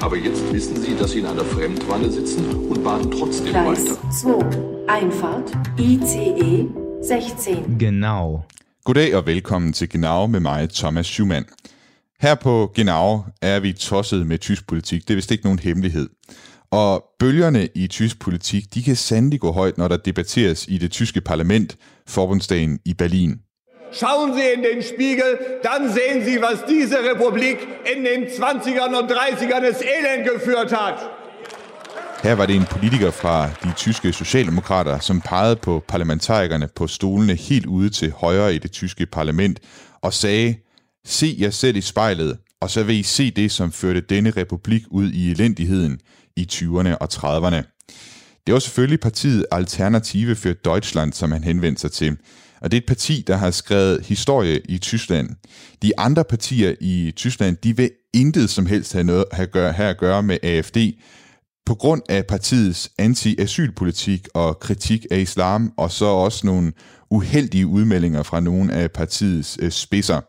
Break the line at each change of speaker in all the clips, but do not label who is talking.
Aber jetzt wissen Sie, dass Sie in einer Fremdwanne sitzen und baden trotzdem
Gleis
weiter.
2. Einfahrt. ICE 16.
Genau.
Goddag og velkommen til Genau med mig, Thomas Schumann. Her på Genau er vi tosset med tysk politik. Det er vist ikke nogen hemmelighed. Og bølgerne i tysk politik, de kan sandelig gå højt, når der debatteres i det tyske parlament, forbundsdagen i Berlin.
Schauen Sie in den Spiegel, dann sehen Sie, was diese Republik in den 20ern und 30ern des Elend geführt hat.
Her var det en politiker fra de tyske socialdemokrater, som pegede på parlamentarikerne på stolene helt ude til højre i det tyske parlament og sagde, se jer selv i spejlet, og så vil I se det, som førte denne republik ud i elendigheden i 20'erne og 30'erne. Det var selvfølgelig partiet Alternative für Deutschland, som han henvendte sig til. Og det er et parti, der har skrevet historie i Tyskland. De andre partier i Tyskland, de vil intet som helst have noget have, gøre, have at gøre med AFD, på grund af partiets anti-asylpolitik og kritik af islam, og så også nogle uheldige udmeldinger fra nogle af partiets øh, spidser.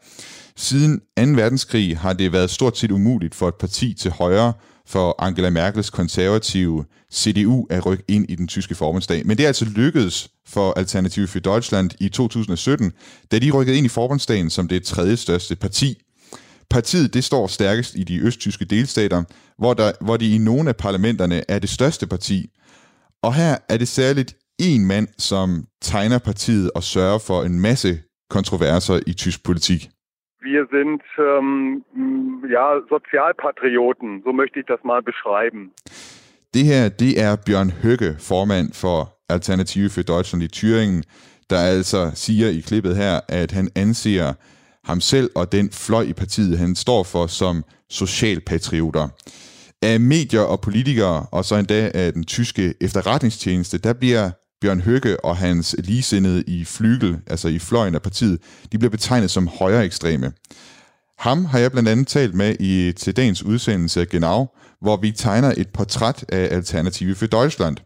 Siden 2. verdenskrig har det været stort set umuligt for et parti til højre for Angela Merkels konservative CDU at rykke ind i den tyske forbundsdag. Men det er altså lykkedes for Alternative for Deutschland i 2017, da de rykkede ind i forbundsdagen som det tredje største parti. Partiet det står stærkest i de østtyske delstater, hvor, der, hvor de i nogle af parlamenterne er det største parti. Og her er det særligt en mand, som tegner partiet og sørger for en masse kontroverser i tysk politik.
Wir sind ähm, ja Sozialpatrioten, so möchte ich das mal beschreiben.
Det her, det er Bjørn Høgge, formand for Alternative for Deutschland i Thüringen, der altså siger i klippet her, at han anser ham selv og den fløj i partiet, han står for, som socialpatrioter. Af medier og politikere, og så endda af den tyske efterretningstjeneste, der bliver Bjørn Høgge og hans ligesindede i flygel, altså i fløjen af partiet, de bliver betegnet som højere ekstreme. Ham har jeg blandt andet talt med i til dagens udsendelse af Genau, hvor vi tegner et portræt af Alternative for Deutschland.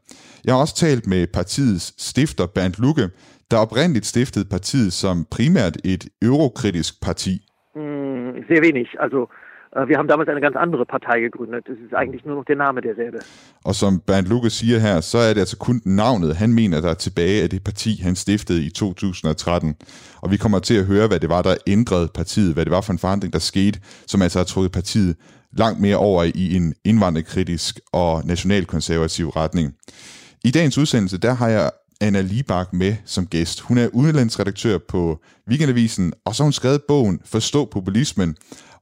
Jeg har også talt med partiets stifter Bernd Lucke, der oprindeligt stiftede partiet som primært et eurokritisk parti.
Mm, sehr wenig. Also Äh, wir haben damals eine ganz andere Partei gegründet. Es ist eigentlich nur noch der Name derselbe.
Og som Bernd Lucke siger her, så er det altså kun navnet, han mener, der er tilbage af det parti, han stiftede i 2013. Og vi kommer til at høre, hvad det var, der ændrede partiet, hvad det var for en forandring, der skete, som altså har trukket partiet langt mere over i en indvandrerkritisk og nationalkonservativ retning. I dagens udsendelse, der har jeg Anna Libak med som gæst. Hun er udenlandsredaktør på Weekendavisen, og så har hun skrevet bogen Forstå populismen.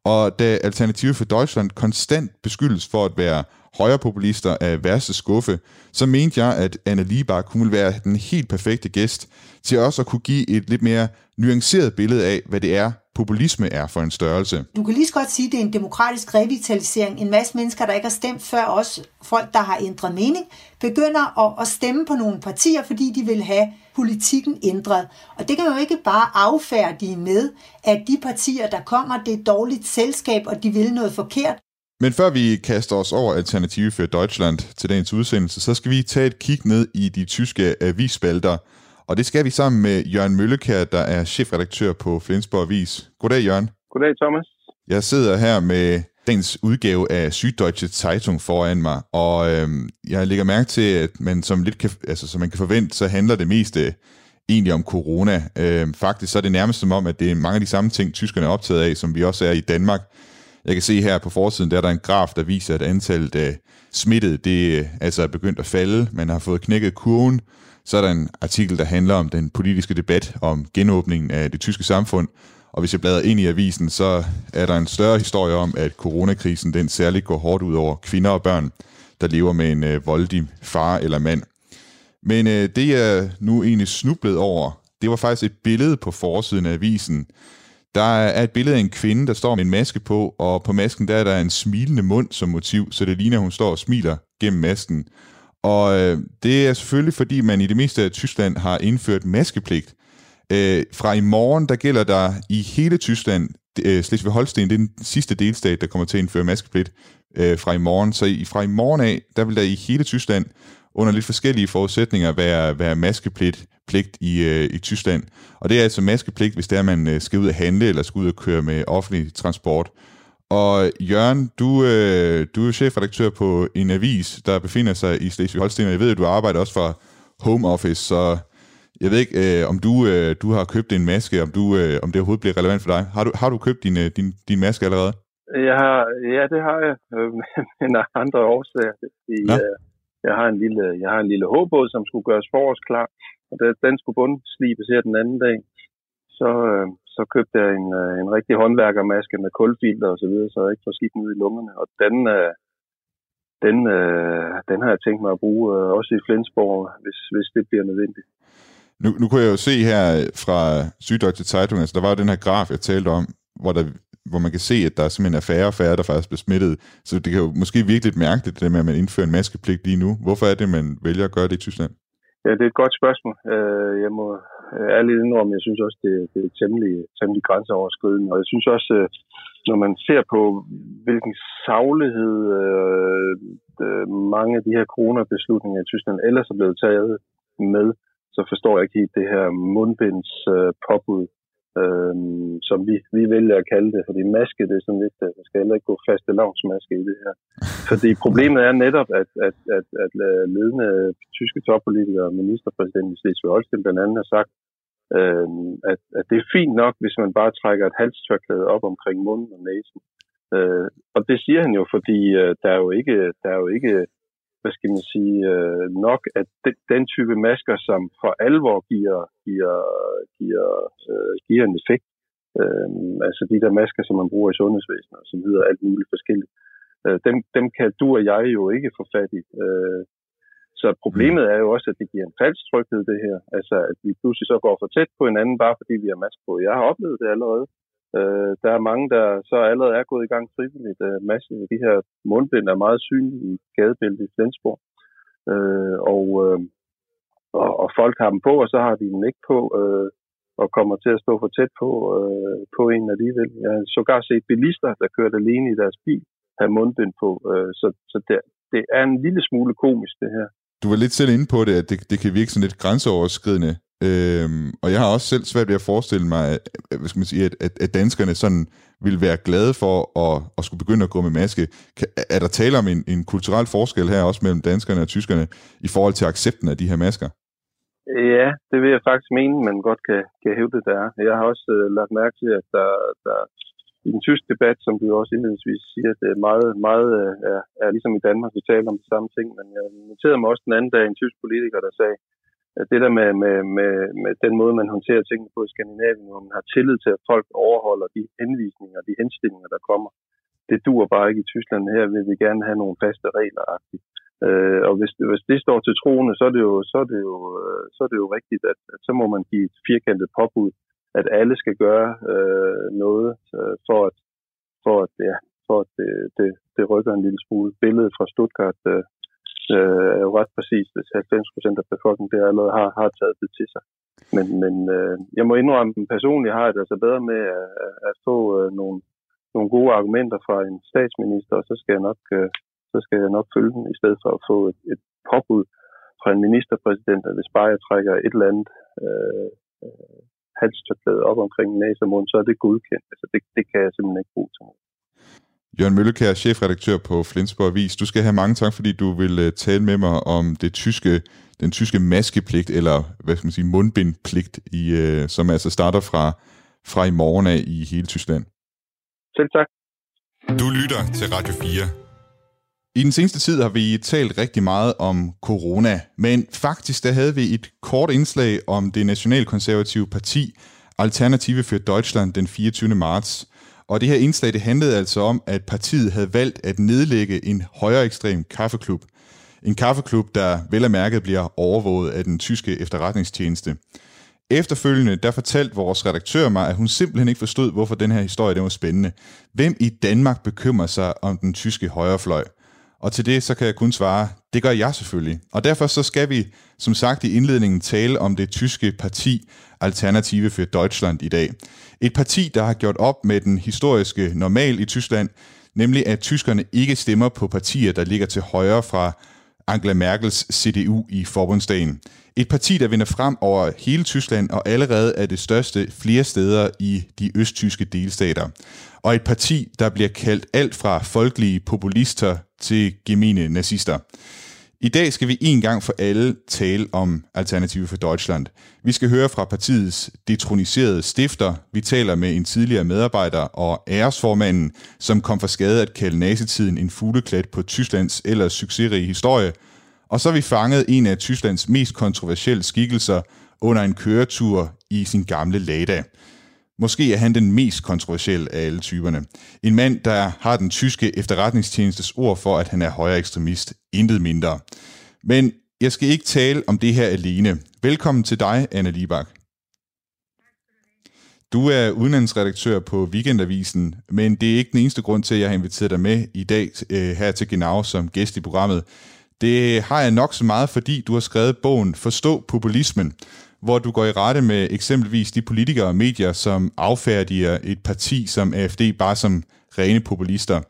Og da Alternative for Deutschland konstant beskyldes for at være højrepopulister af værste skuffe, så mente jeg, at Anna Libak hun ville være den helt perfekte gæst til også at kunne give et lidt mere nuanceret billede af, hvad det er, populisme er for en størrelse.
Du kan lige så godt sige, at det er en demokratisk revitalisering. En masse mennesker, der ikke har stemt før, også folk, der har ændret mening, begynder at, at stemme på nogle partier, fordi de vil have politikken ændret. Og det kan jo ikke bare affærdige med, at de partier, der kommer, det er et dårligt selskab, og de vil noget forkert.
Men før vi kaster os over Alternative for Deutschland til dagens udsendelse, så skal vi tage et kig ned i de tyske avisspalter. Og det skal vi sammen med Jørgen Møllekær, der er chefredaktør på Flensborg Avis. Goddag, Jørgen.
Goddag, Thomas.
Jeg sidder her med dagens udgave af Süddeutsche Zeitung foran mig, og øhm, jeg lægger mærke til, at man som, lidt kan, altså, som man kan forvente, så handler det meste egentlig om corona. Øhm, faktisk så er det nærmest som om, at det er mange af de samme ting, tyskerne er optaget af, som vi også er i Danmark. Jeg kan se her på forsiden, der er der en graf, der viser, at antallet af smittede, det altså er begyndt at falde. Man har fået knækket kurven. Så er der en artikel, der handler om den politiske debat om genåbningen af det tyske samfund. Og hvis jeg bladrer ind i avisen, så er der en større historie om, at coronakrisen den særligt går hårdt ud over kvinder og børn, der lever med en øh, voldig far eller mand. Men øh, det jeg nu egentlig snublede over, det var faktisk et billede på forsiden af avisen. Der er et billede af en kvinde, der står med en maske på, og på masken der er der en smilende mund som motiv, så det ligner, at hun står og smiler gennem masken. Og øh, det er selvfølgelig, fordi man i det meste af Tyskland har indført maskepligt. Øh, fra i morgen, der gælder der i hele Tyskland, øh, Slesvig-Holsten, det er den sidste delstat, der kommer til at indføre maskepligt øh, fra i morgen. Så i, fra i morgen af, der vil der i hele Tyskland under lidt forskellige forudsætninger være, være maskepligt pligt i, øh, i Tyskland. Og det er altså maskepligt, hvis det er, at man øh, skal ud og handle eller skal ud og køre med offentlig transport. Og Jørgen, du, øh, du er chefredaktør på en avis, der befinder sig i Slesvig-Holsten, og jeg ved, at du arbejder også fra home office, så jeg ved ikke, øh, om du, øh, du har købt en maske, om, du, øh, om det overhovedet bliver relevant for dig. Har du, har du købt din, øh, din, din maske allerede?
Jeg har, ja, det har jeg, øh, men af andre årsager. Fordi, øh, jeg har en lille, jeg har en lille håbåd, som skulle gøres forårsklar, og det, den skulle bundslibes her den anden dag. Så, øh, så købte jeg en, øh, en rigtig håndværkermaske med kulfilter og så videre, så jeg ikke får skidt ud i lungerne. Og den, øh, den, øh, den har jeg tænkt mig at bruge også i Flensborg, hvis, hvis det bliver nødvendigt.
Nu, nu kunne jeg jo se her fra Sygdeutsche Zeitung, altså der var jo den her graf, jeg talte om, hvor, der, hvor man kan se, at der simpelthen er færre og færre, der faktisk bliver smittet. Så det kan jo måske virke lidt mærkeligt, det med, at man indfører en maskepligt lige nu. Hvorfor er det, man vælger at gøre det i Tyskland?
Ja, det er et godt spørgsmål. Øh, Øh, jeg må ærligt indrømme, jeg synes også, det, det er temmelig, temmelig grænseoverskridende. Og jeg synes også, øh, når man ser på, hvilken savlighed øh, øh, mange af de her coronabeslutninger i Tyskland ellers er blevet taget med, så forstår jeg ikke helt det her mundbinds øh, påbud, øh, som vi, vi vælger at kalde det. Fordi maske, det er sådan lidt, der skal heller ikke gå faste lavnsmaske i det her. Fordi problemet er netop, at, at, at, at ledende tyske toppolitikere og ministerpræsidenten i Slesvig-Holsten blandt andet har sagt, øh, at, at det er fint nok, hvis man bare trækker et halstørklæde op omkring munden og næsen. Øh, og det siger han jo, fordi øh, der er jo ikke, der er jo ikke hvad skal man sige, øh, nok at de, den type masker, som for alvor giver, giver, giver, øh, giver en effekt, øh, altså de der masker, som man bruger i sundhedsvæsenet og så videre, alt muligt forskelligt, øh, dem, dem kan du og jeg jo ikke få fat i. Øh, så problemet er jo også, at det giver en falsk tryghed, det her. Altså, at vi pludselig så går for tæt på hinanden, bare fordi vi har maske på. Jeg har oplevet det allerede. Øh, der er mange, der så allerede er gået i gang frivilligt. Øh, masse af de her mundbind er meget synlige i gadebilledet i Flensborg. Øh, og, øh, og, og folk har dem på, og så har de dem ikke på, øh, og kommer til at stå for tæt på, øh, på en alligevel. Jeg har sågar set bilister, der kørte alene i deres bil, have mundbind på. Øh, så så det, det er en lille smule komisk, det her.
Du var lidt selv inde på det, at det, det kan virke sådan lidt grænseoverskridende. Øhm, og jeg har også selv svært ved at forestille mig, at, hvad skal man sige, at, at, at danskerne sådan vil være glade for at, at skulle begynde at gå med maske. Kan, er der tale om en, en kulturel forskel her også mellem danskerne og tyskerne i forhold til accepten af de her masker?
Ja, det vil jeg faktisk mene, man godt kan, kan hævde, det er. Jeg har også øh, lagt mærke til, at der, der i den tyske debat, som du også indledningsvis siger, det er meget, meget øh, er, er ligesom i Danmark, vi taler om de samme ting, men jeg noterede mig også den anden dag en tysk politiker, der sagde, det der med, med, med, med den måde, man håndterer tingene på i Skandinavien, hvor man har tillid til, at folk overholder de henvisninger, de henstillinger, der kommer, det dur bare ikke i Tyskland. Her vil vi gerne have nogle faste regler. Øh, og hvis, hvis det står til troende, så er det jo, så er det jo, øh, så er det jo rigtigt, at, at så må man give et firkantet påbud at alle skal gøre øh, noget øh, for at, for at, ja, for at det, det, det rykker en lille smule. Billedet fra Stuttgart øh, øh, er jo ret præcist, hvis 90 procent af befolkningen der allerede har, har taget det til sig. Men, men øh, jeg må indrømme, at personligt har jeg det altså bedre med at, at få øh, nogle, nogle gode argumenter fra en statsminister, og så skal jeg nok, øh, så skal jeg nok følge den, i stedet for at få et, et påbud fra en ministerpræsident, at hvis bare jeg trækker et eller andet øh, øh halstørklæde op omkring næse og mund, så er det godkendt. Altså det, det kan jeg simpelthen ikke bruge til noget.
Jørgen Møllekær, chefredaktør på Flensborg Avis. Du skal have mange tak, fordi du vil uh, tale med mig om det tyske, den tyske maskepligt, eller hvad skal man sige, mundbindpligt, i, uh, som altså starter fra, fra i morgen af i hele Tyskland.
Selv tak.
Du lytter til Radio 4.
I den seneste tid har vi talt rigtig meget om corona, men faktisk der havde vi et kort indslag om det nationalkonservative parti Alternative für Deutschland den 24. marts. Og det her indslag det handlede altså om, at partiet havde valgt at nedlægge en højere ekstrem kaffeklub. En kaffeklub, der vel og mærket bliver overvåget af den tyske efterretningstjeneste. Efterfølgende, der fortalte vores redaktør mig, at hun simpelthen ikke forstod, hvorfor den her historie den var spændende. Hvem i Danmark bekymrer sig om den tyske højrefløj? Og til det, så kan jeg kun svare, det gør jeg selvfølgelig. Og derfor så skal vi, som sagt i indledningen, tale om det tyske parti Alternative für Deutschland i dag. Et parti, der har gjort op med den historiske normal i Tyskland, nemlig at tyskerne ikke stemmer på partier, der ligger til højre fra Angela Merkels CDU i forbundsdagen. Et parti, der vinder frem over hele Tyskland og allerede er det største flere steder i de østtyske delstater. Og et parti, der bliver kaldt alt fra folkelige populister til gemene nazister. I dag skal vi en gang for alle tale om Alternative for Deutschland. Vi skal høre fra partiets detroniserede stifter. Vi taler med en tidligere medarbejder og æresformanden, som kom for skade at kalde nazitiden en fugleklat på Tysklands ellers succesrige historie. Og så har vi fanget en af Tysklands mest kontroversielle skikkelser under en køretur i sin gamle Lada. Måske er han den mest kontroversielle af alle typerne. En mand, der har den tyske efterretningstjenestes ord for, at han er højere ekstremist. Intet mindre. Men jeg skal ikke tale om det her alene. Velkommen til dig, Anna Libak. Du er udenlandsredaktør på Weekendavisen, men det er ikke den eneste grund til, at jeg har inviteret dig med i dag øh, her til Genau som gæst i programmet. Det har jeg nok så meget, fordi du har skrevet bogen Forstå populismen, hvor du går i rette med eksempelvis de politikere og medier, som affærdiger et parti som AFD bare som rene populister.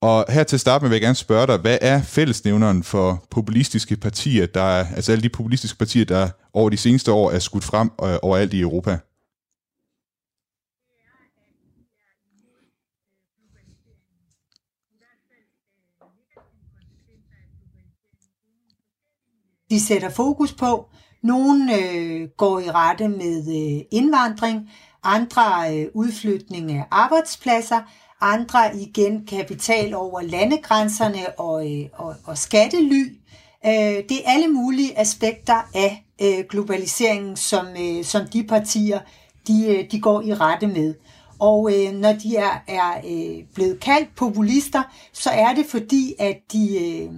Og her til start med vil jeg gerne spørge dig, hvad er fællesnævneren for populistiske partier, der er, altså alle de populistiske partier, der over de seneste år er skudt frem øh, overalt i Europa?
De sætter fokus på, nogle øh, går i rette med øh, indvandring, andre øh, udflytning af arbejdspladser, andre igen kapital over landegrænserne og, øh, og, og skattely. Øh, det er alle mulige aspekter af øh, globaliseringen, som, øh, som de partier de, øh, de går i rette med. Og øh, når de er, er øh, blevet kaldt populister, så er det fordi, at de, øh,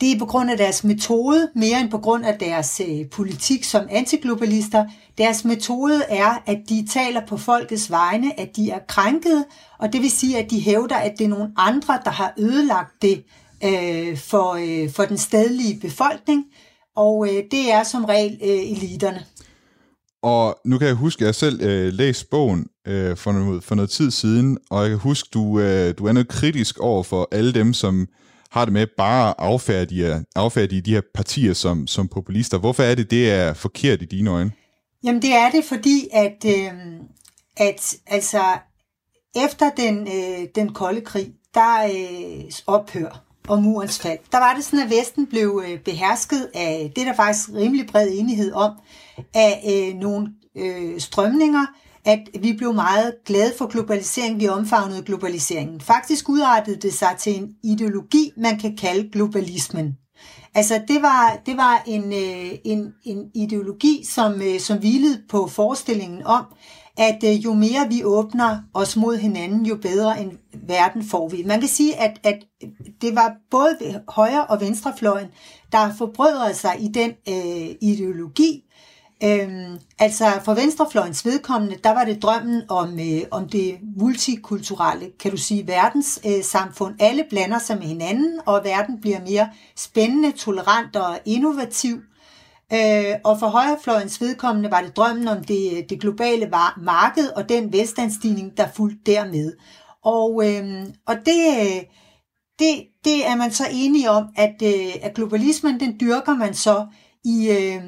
det er på grund af deres metode, mere end på grund af deres øh, politik som antiglobalister. Deres metode er, at de taler på folkets vegne, at de er krænkede, og det vil sige, at de hævder, at det er nogle andre, der har ødelagt det øh, for, øh, for den stedlige befolkning, og øh, det er som regel øh, eliterne.
Og nu kan jeg huske, at jeg selv øh, læste bogen øh, for, noget, for noget tid siden, og jeg kan huske, du, øh, du er noget kritisk over for alle dem, som har det med bare at affærdige, affærdige de her partier som, som populister. Hvorfor er det, det er forkert i dine øjne?
Jamen det er det, fordi at, øh, at altså, efter den, øh, den kolde krig, der øh, ophør og murens fald, der var det sådan, at Vesten blev øh, behersket af, det der faktisk rimelig bred enighed om, af øh, nogle øh, strømninger, at vi blev meget glade for globalisering. Vi omfavnede globaliseringen. Faktisk udartede det sig til en ideologi, man kan kalde globalismen. Altså det var, det var en, øh, en, en ideologi, som, øh, som hvilede på forestillingen om, at øh, jo mere vi åbner os mod hinanden, jo bedre en verden får vi. Man kan sige, at, at det var både højre- og venstrefløjen, der forbrødrede sig i den øh, ideologi, Øhm, altså for venstrefløjens vedkommende, der var det drømmen om, øh, om det multikulturelle, kan du sige, verdenssamfund. Øh, Alle blander sig med hinanden, og verden bliver mere spændende, tolerant og innovativ. Øh, og for højrefløjens vedkommende var det drømmen om det, øh, det globale marked og den velstandsstigning, der fulgte dermed. Og, øh, og det, øh, det, det er man så enige om, at, øh, at globalismen, den dyrker man så i, øh,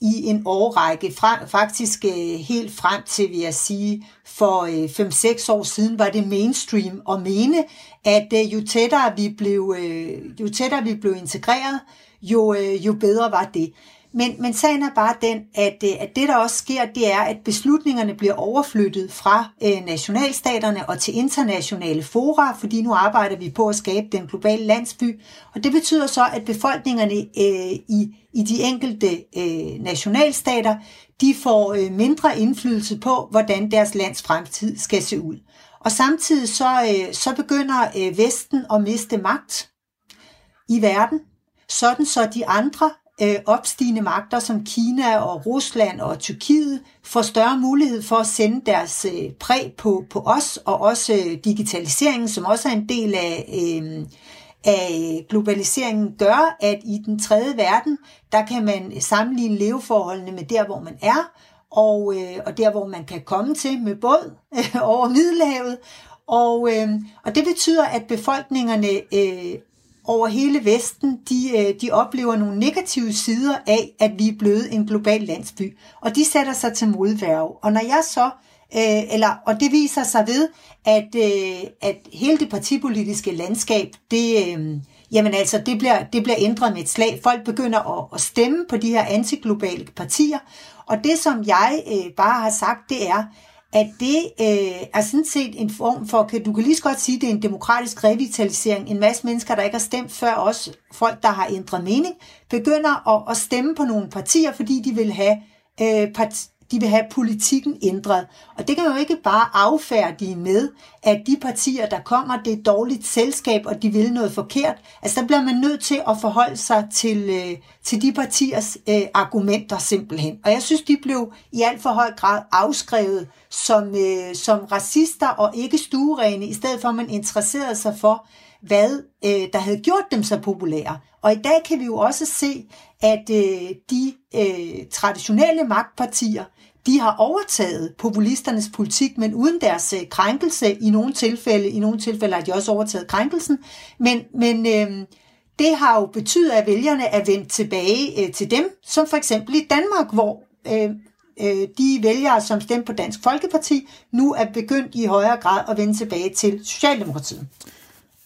i en årrække, frem, faktisk øh, helt frem til, vil jeg sige, for øh, 5-6 år siden, var det mainstream at mene, at øh, jo, tættere vi blev, øh, jo tættere vi blev integreret, jo, øh, jo bedre var det. Men, men sagen er bare den, at, øh, at det der også sker, det er, at beslutningerne bliver overflyttet fra øh, nationalstaterne og til internationale fora, fordi nu arbejder vi på at skabe den globale landsby. Og det betyder så, at befolkningerne øh, i, i de enkelte øh, nationalstater, de får øh, mindre indflydelse på, hvordan deres lands fremtid skal se ud. Og samtidig så, øh, så begynder øh, Vesten at miste magt i verden, sådan så de andre øh, opstigende magter som Kina og Rusland og Tyrkiet får større mulighed for at sende deres øh, præg på, på os, og også øh, digitaliseringen, som også er en del af, øh, af globaliseringen, gør, at i den tredje verden, der kan man sammenligne leveforholdene med der, hvor man er, og, øh, og der, hvor man kan komme til med båd øh, over Middelhavet. Og, øh, og det betyder, at befolkningerne øh, over hele Vesten, de, øh, de oplever nogle negative sider af, at vi er blevet en global landsby. Og de sætter sig til modværv. Og når jeg så, øh, eller, og det viser sig ved, at, øh, at hele det partipolitiske landskab, det, øh, jamen altså, det bliver, det bliver ændret med et slag. Folk begynder at, at stemme på de her antiglobale partier. Og det, som jeg øh, bare har sagt, det er, at det øh, er sådan set en form for, kan, du kan lige så godt sige, det er en demokratisk revitalisering. En masse mennesker, der ikke har stemt før, også folk, der har ændret mening, begynder at, at stemme på nogle partier, fordi de vil have øh, part, de vil have politikken ændret. Og det kan jo ikke bare affærdige med, at de partier, der kommer, det er et dårligt selskab, og de vil noget forkert. Altså der bliver man nødt til at forholde sig til, øh, til de partiers øh, argumenter simpelthen. Og jeg synes, de blev i alt for høj grad afskrevet som, øh, som racister og ikke stuerene, i stedet for at man interesserede sig for, hvad øh, der havde gjort dem så populære. Og i dag kan vi jo også se, at øh, de øh, traditionelle magtpartier, de har overtaget populisternes politik, men uden deres øh, krænkelse i nogle tilfælde. I nogle tilfælde har de også overtaget krænkelsen. Men, men øh, det har jo betydet, at vælgerne er vendt tilbage øh, til dem, som for eksempel i Danmark, hvor øh, øh, de vælgere, som stemte på Dansk Folkeparti, nu er begyndt i højere grad at vende tilbage til Socialdemokratiet.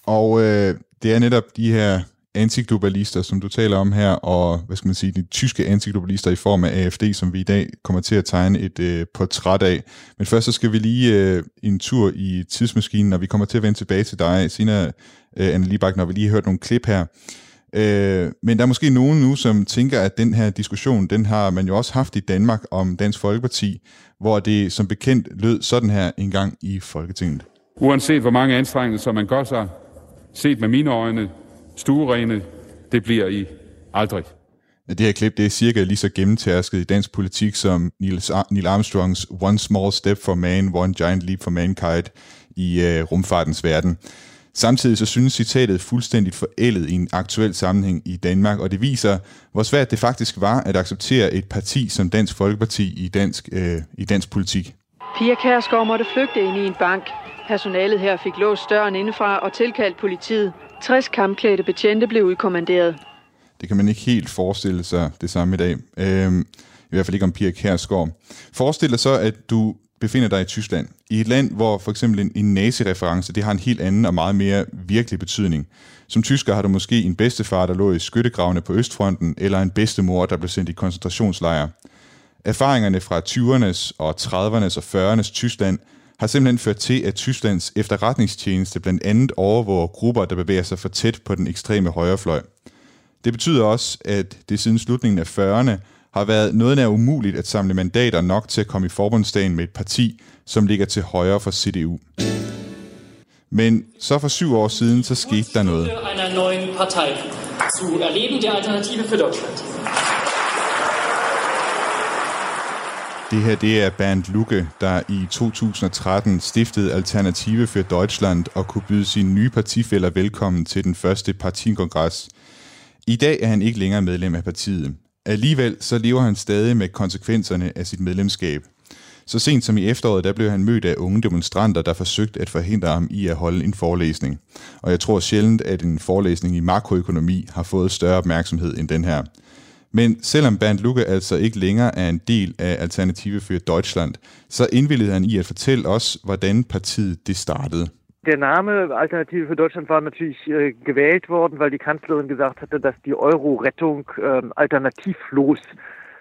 Og øh, det er netop de her antiglobalister, som du taler om her, og hvad skal man sige, de tyske antiglobalister i form af AFD, som vi i dag kommer til at tegne et øh, portræt af. Men først så skal vi lige øh, en tur i tidsmaskinen, og vi kommer til at vende tilbage til dig senere, øh, Anne Libak, når vi lige har hørt nogle klip her. Øh, men der er måske nogen nu, som tænker, at den her diskussion, den har man jo også haft i Danmark om Dansk Folkeparti, hvor det som bekendt lød sådan her en gang i Folketinget.
Uanset hvor mange anstrengelser man gør sig, set med mine øjne, stuerene, det bliver I aldrig.
Det her klip det er cirka lige så gennemtærsket i dansk politik som Neil Armstrongs One Small Step for Man, One Giant Leap for Mankind i uh, rumfartens verden. Samtidig så synes citatet fuldstændigt forældet i en aktuel sammenhæng i Danmark, og det viser, hvor svært det faktisk var at acceptere et parti som Dansk Folkeparti i dansk, øh, i dansk politik.
Pia Kærsgaard måtte flygte ind i en bank. Personalet her fik låst døren indefra og tilkaldt politiet. 60 kampklædte betjente blev udkommanderet.
Det kan man ikke helt forestille sig det samme i dag. Øhm, I hvert fald ikke om Pia Kærsgaard. Forestil dig så, at du befinder dig i Tyskland. I et land, hvor for eksempel en, en nazireference, det har en helt anden og meget mere virkelig betydning. Som tysker har du måske en bedstefar, der lå i skyttegravene på Østfronten, eller en bedstemor, der blev sendt i koncentrationslejre. Erfaringerne fra 20'ernes og 30'ernes og 40'ernes Tyskland har simpelthen ført til, at Tysklands efterretningstjeneste blandt andet overvåger grupper, der bevæger sig for tæt på den ekstreme højrefløj. Det betyder også, at det siden slutningen af 40'erne har været noget nær umuligt at samle mandater nok til at komme i forbundsdagen med et parti, som ligger til højre for CDU. Men så for syv år siden, så skete der noget.
Partei zu erleben, der Alternative für Deutschland.
Det her det er Bernd Lucke, der i 2013 stiftede Alternative for Deutschland og kunne byde sine nye partifælder velkommen til den første partikongres. I dag er han ikke længere medlem af partiet. Alligevel så lever han stadig med konsekvenserne af sit medlemskab. Så sent som i efteråret, der blev han mødt af unge demonstranter, der forsøgte at forhindre ham i at holde en forelæsning. Og jeg tror sjældent, at en forelæsning i makroøkonomi har fået større opmærksomhed end den her. Men selvom Bernd Lucke altså ikke længere er en del af Alternative für Deutschland, så indvillede han i at fortælle os, hvordan partiet det startede.
Der Name Alternative für Deutschland war natürlich äh, gewählt worden, weil die Kanzlerin gesagt hatte, dass die Euro-Rettung äh, alternativlos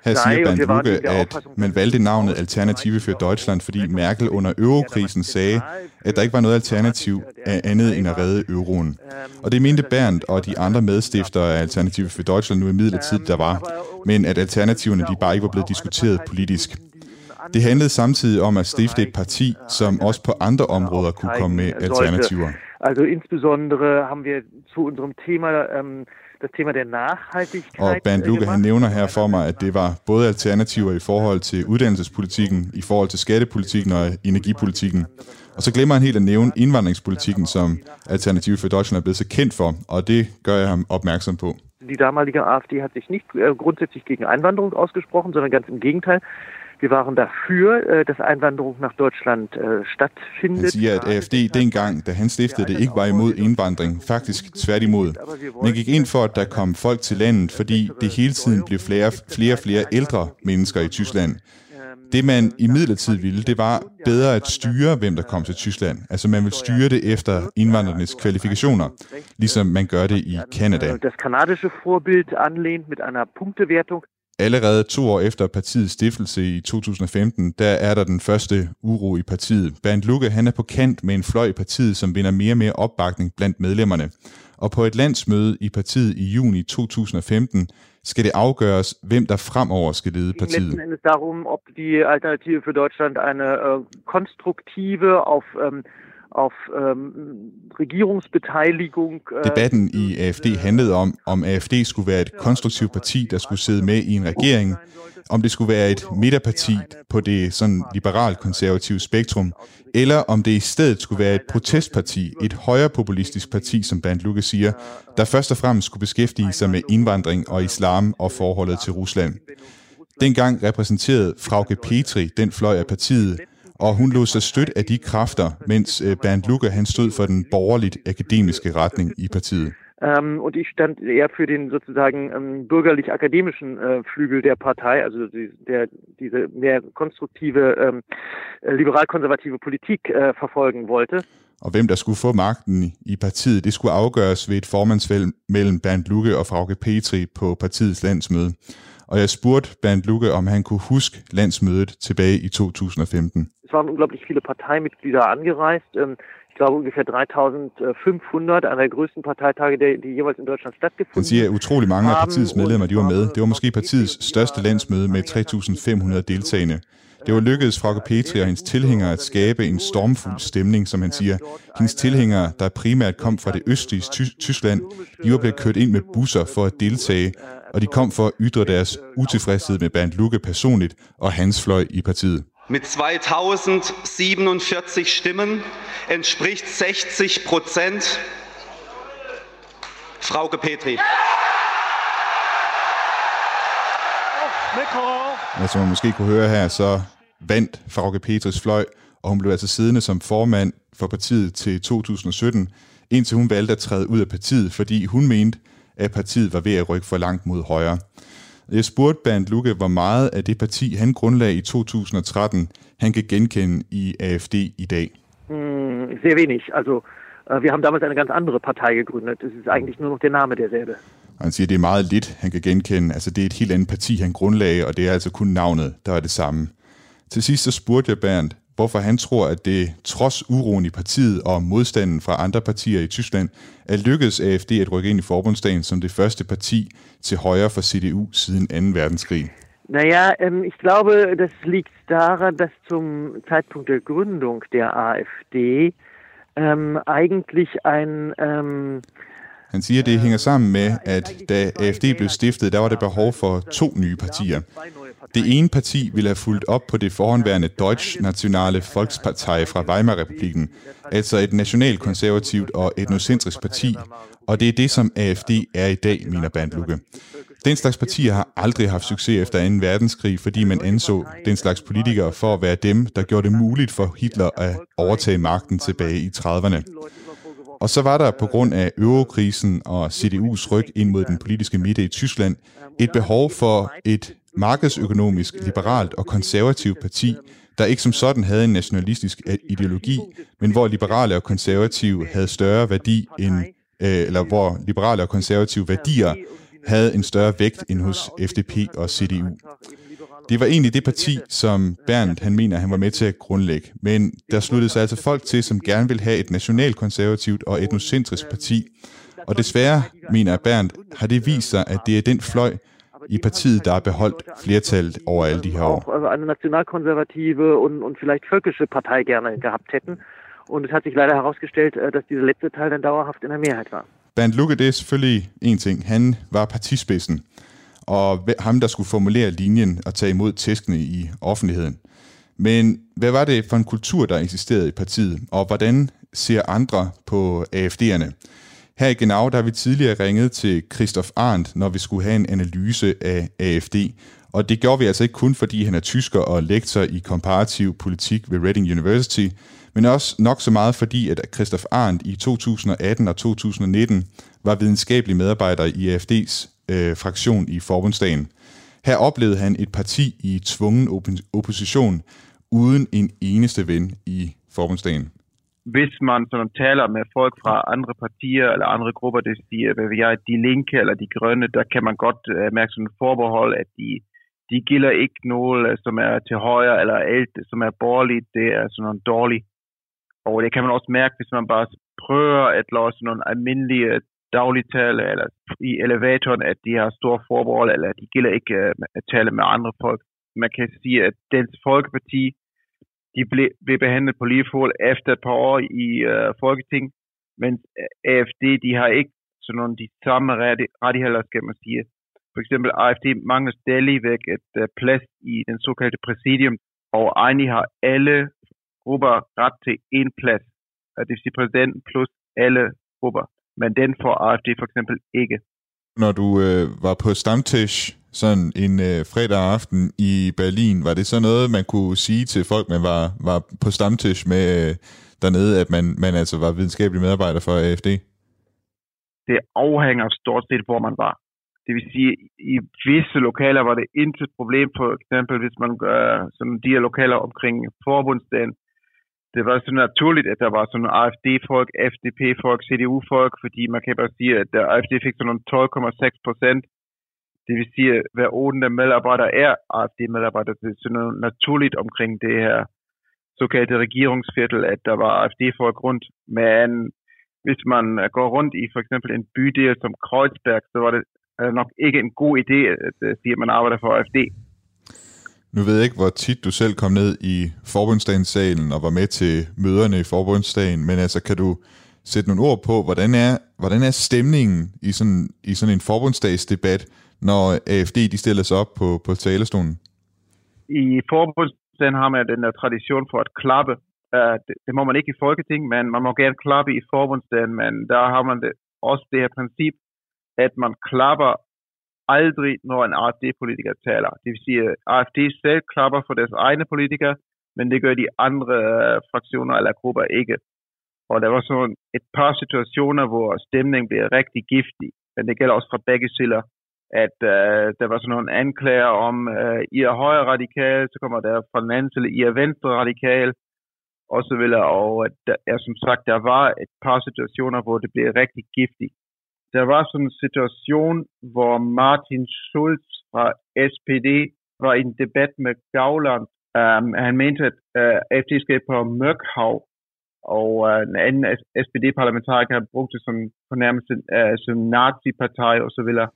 her siger Bernd Lucke, at man valgte navnet Alternative for Deutschland, fordi Merkel under eurokrisen sagde, at der ikke var noget alternativ af andet end at redde euroen. Og det mente Bernd og de andre medstiftere af Alternative for Deutschland nu i midlertid, der var, men at alternativerne de bare ikke var blevet diskuteret politisk. Det handlede samtidig om at stifte et parti, som også på andre områder kunne komme med alternativer.
Also insbesondere haben wir zu unserem Thema ähm,
Og Bernd Luke, han nævner her for mig, at det var både alternativer i forhold til uddannelsespolitikken, i forhold til skattepolitikken og energipolitikken. Og så glemmer han helt at nævne indvandringspolitikken, som Alternativ for Deutschland er blevet så kendt for, og det gør jeg ham opmærksom på.
Die damalige AfD hat sich nicht äh, grundsätzlich gegen Einwanderung ausgesprochen, sondern ganz im Gegenteil. Wir waren dafür, äh, dass Einwanderung nach Deutschland äh, stattfindet.
Han siger, at AFD dengang, da han stiftede det, ikke var imod indvandring, faktisk tværtimod. Men gik ind for, at der kom folk til landet, fordi det hele tiden blev flere flere, flere ældre mennesker i Tyskland. Det man i midlertid ville, det var bedre at styre, hvem der kom til Tyskland. Altså man vil styre det efter indvandrernes kvalifikationer, ligesom man gør det i Kanada.
Das kanadische Vorbild anlehnt mit einer Punktewertung.
Allerede to år efter partiets stiftelse i 2015, der er der den første uro i partiet. Bernd Lucke han er på kant med en fløj i partiet, som vinder mere og mere opbakning blandt medlemmerne. Og på et landsmøde i partiet i juni 2015 skal det afgøres, hvem der fremover skal lede partiet.
Det Endes darum, ob die Alternative für Deutschland eine äh, øh, konstruktive auf ähm, auf ähm, Regierungsbeteiligung. Äh,
Debatten i AFD handlede om, om AFD skulle være et konstruktivt parti, der skulle sidde med i en regering, om det skulle være et midterparti på det sådan liberal-konservative spektrum, eller om det i stedet skulle være et protestparti, et højrepopulistisk parti, som Bernd Lucke siger, der først og fremmest skulle beskæftige sig med indvandring og islam og forholdet til Rusland. Dengang repræsenterede Frauke Petri den fløj af partiet, og hun lod sig støtte af de kræfter, mens øh, Bernd Lucke han stod for den borgerligt akademiske retning i partiet.
Ähm, und ich stand eher für den sozusagen ähm, bürgerlich-akademischen äh, Flügel der Partei, also die, der, diese mehr konstruktive, ähm, liberal-konservative Politik äh, verfolgen wollte.
Og hvem der skulle få magten i partiet, det skulle afgøres ved et formandsvalg mellem Bernd Lucke og Frauke Petri på partiets landsmøde. Og jeg spurgte Bernd Lucke, om han kunne huske landsmødet tilbage i 2015.
Es waren unglaublich viele Parteimitglieder angereist. Ich glaube ungefähr 3500, einer der größten Parteitage, die jemals in Deutschland stattgefunden
Han siger, at utrolig mange af partiets medlemmer de var med. Det var måske partiets største landsmøde med 3.500 deltagende. Det var lykkedes Frauke Petri og hendes tilhængere at skabe en stormfuld stemning, som han siger. Hendes tilhængere, der primært kom fra det østlige Ty- Tyskland, de var blevet kørt ind med busser for at deltage, og de kom for at ytre deres utilfredshed med Bernd Lucke personligt og hans fløj i partiet.
Mit 2047 Stimmen entspricht 60 Prozent Frauke Petri.
Og som man måske kunne høre her, så vandt Frauke Petris fløj, og hun blev altså siddende som formand for partiet til 2017, indtil hun valgte at træde ud af partiet, fordi hun mente, at partiet var ved at rykke for langt mod højre. Jeg spurgte Bernd Lucke, hvor meget af det parti, han grundlagde i 2013, han kan genkende i AFD i dag.
Mm, sehr wenig. Also äh, wir haben damals eine ganz andere Partei gegründet. Es ist eigentlich nur noch der Name derselbe.
Han siger, at det er meget lidt, han kan genkende. Altså, det er et helt andet parti, han grundlagde, og det er altså kun navnet, der er det samme. Til sidst så spurgte jeg Bernd, hvorfor han tror, at det trods uroen i partiet og modstanden fra andre partier i Tyskland, er lykkedes AFD at rykke ind i forbundsdagen som det første parti til højre for CDU siden 2. verdenskrig.
Naja, ähm, ich glaube, das liegt daran, dass zum Zeitpunkt der Gründung der AfD ähm, eigentlich ein ähm,
han siger, at det hænger sammen med, at da AFD blev stiftet, der var det behov for to nye partier. Det ene parti ville have fulgt op på det forhåndværende Deutsch Nationale Volkspartei fra Weimar-republiken, altså et nationalkonservativt og etnocentrisk parti, og det er det, som AFD er i dag, mener Bandlukke. Den slags partier har aldrig haft succes efter 2. verdenskrig, fordi man anså den slags politikere for at være dem, der gjorde det muligt for Hitler at overtage magten tilbage i 30'erne. Og så var der på grund af eurokrisen og CDU's ryg ind mod den politiske midte i Tyskland et behov for et markedsøkonomisk, liberalt og konservativt parti, der ikke som sådan havde en nationalistisk ideologi, men hvor liberale og konservative havde større værdi end, øh, eller hvor liberale og konservative værdier havde en større vægt end hos FDP og CDU. Det var egentlig det parti, som Bernd han mener, han var med til at grundlægge. Men der sluttede sig altså folk til, som gerne vil have et nationalkonservativt og etnocentrisk parti. Og desværre, mener Bernd, har det vist sig, at det er den fløj i partiet, der har beholdt flertallet over alle de her år.
Auch also eine nationalkonservative und, und vielleicht völkische Partei gerne gehabt hätten. und es hat sich leider herausgestellt, äh, dass dieser letzte Teil dann dauerhaft in der Mehrheit war.
Bernd Lucke, det er selvfølgelig en ting. Han var partispidsen, og ham, der skulle formulere linjen og tage imod tæskene i offentligheden. Men hvad var det for en kultur, der eksisterede i partiet, og hvordan ser andre på AFD'erne? Her i Genau, der har vi tidligere ringet til Christoph Arndt, når vi skulle have en analyse af AFD. Og det gjorde vi altså ikke kun, fordi han er tysker og lektor i komparativ politik ved Reading University, men også nok så meget fordi, at Christoph Arndt i 2018 og 2019 var videnskabelig medarbejder i AFD's øh, fraktion i forbundsdagen. Her oplevede han et parti i tvungen opposition uden en eneste ven i forbundsdagen.
Hvis man sådan taler med folk fra andre partier eller andre grupper, det siger, hvad vi de linke eller de grønne, der kan man godt øh, mærke sådan et forbehold, at de, de gælder ikke noget, øh, som er til højre eller alt, som er borgerligt, det er sådan noget dårligt. Og det kan man også mærke, hvis man bare prøver at lave sådan nogle almindelige dagligtale eller i elevatoren, at de har store forbehold, eller de gælder ikke uh, at tale med andre folk. Man kan sige, at Dansk Folkeparti, de blev, blev behandlet på lige fod efter et par år i uh, Folketing, men øh, AFD, de har ikke sådan nogle de samme rettigheder, skal man sige. For eksempel AFD mangler stadigvæk et uh, plads i den såkaldte præsidium, og egentlig har alle grupper ret til en plads. Det vil sige præsidenten plus alle grupper men den får AFD for eksempel ikke.
Når du øh, var på stamtisch sådan en øh, fredag aften i Berlin, var det så noget, man kunne sige til folk, man var, var på stamtisch med øh, dernede, at man, man altså var videnskabelig medarbejder for AFD?
Det afhænger stort set, hvor man var. Det vil sige, i visse lokaler var det intet problem, for eksempel hvis man gør sådan de her lokaler omkring forbundsdagen, det var så naturligt, at der var sådan AFD-folk, FDP-folk, CDU-folk, fordi man kan bare sige, at der AFD fik sådan 12,6 procent. Det vil sige, at hver 8. medarbejder er AFD-medarbejder. Det er sådan naturligt omkring det her såkaldte regeringsviertel, at der var AFD-folk rundt. Men hvis man går rundt i for eksempel en bydel som Kreuzberg, så var det nok ikke en god idé at sige, at man arbejder for AFD.
Nu ved jeg ikke, hvor tit du selv kom ned i forbundsdagssalen og var med til møderne i forbundsdagen, men altså kan du sætte nogle ord på, hvordan er, hvordan er stemningen i sådan, i sådan en forbundsdagsdebat, når AFD de stiller sig op på, på talestolen?
I forbundsdagen har man den der tradition for at klappe. Uh, det, det må man ikke i Folketing, men man må gerne klappe i forbundsdagen, men der har man det, også det her princip, at man klapper aldrig, når en AFD-politiker taler. Det vil sige, at AFD selv klapper for deres egne politikere, men det gør de andre øh, fraktioner eller grupper ikke. Og der var sådan et par situationer, hvor stemningen blev rigtig giftig, men det gælder også fra begge sider, at uh, der var sådan nogle anklager om, uh, I er højre radikal, så kommer der fra den anden side, I er venstre radikal, og så videre. Og der, ja, som sagt, der var et par situationer, hvor det blev rigtig giftigt der var sådan en situation, hvor Martin Schulz fra SPD var i en debat med Gauland. Um, han mente, at uh, AFD skal på Mørkhav, og uh, en anden SPD-parlamentariker brugte det som fornærmelse uh, som nazi-parti og så videre.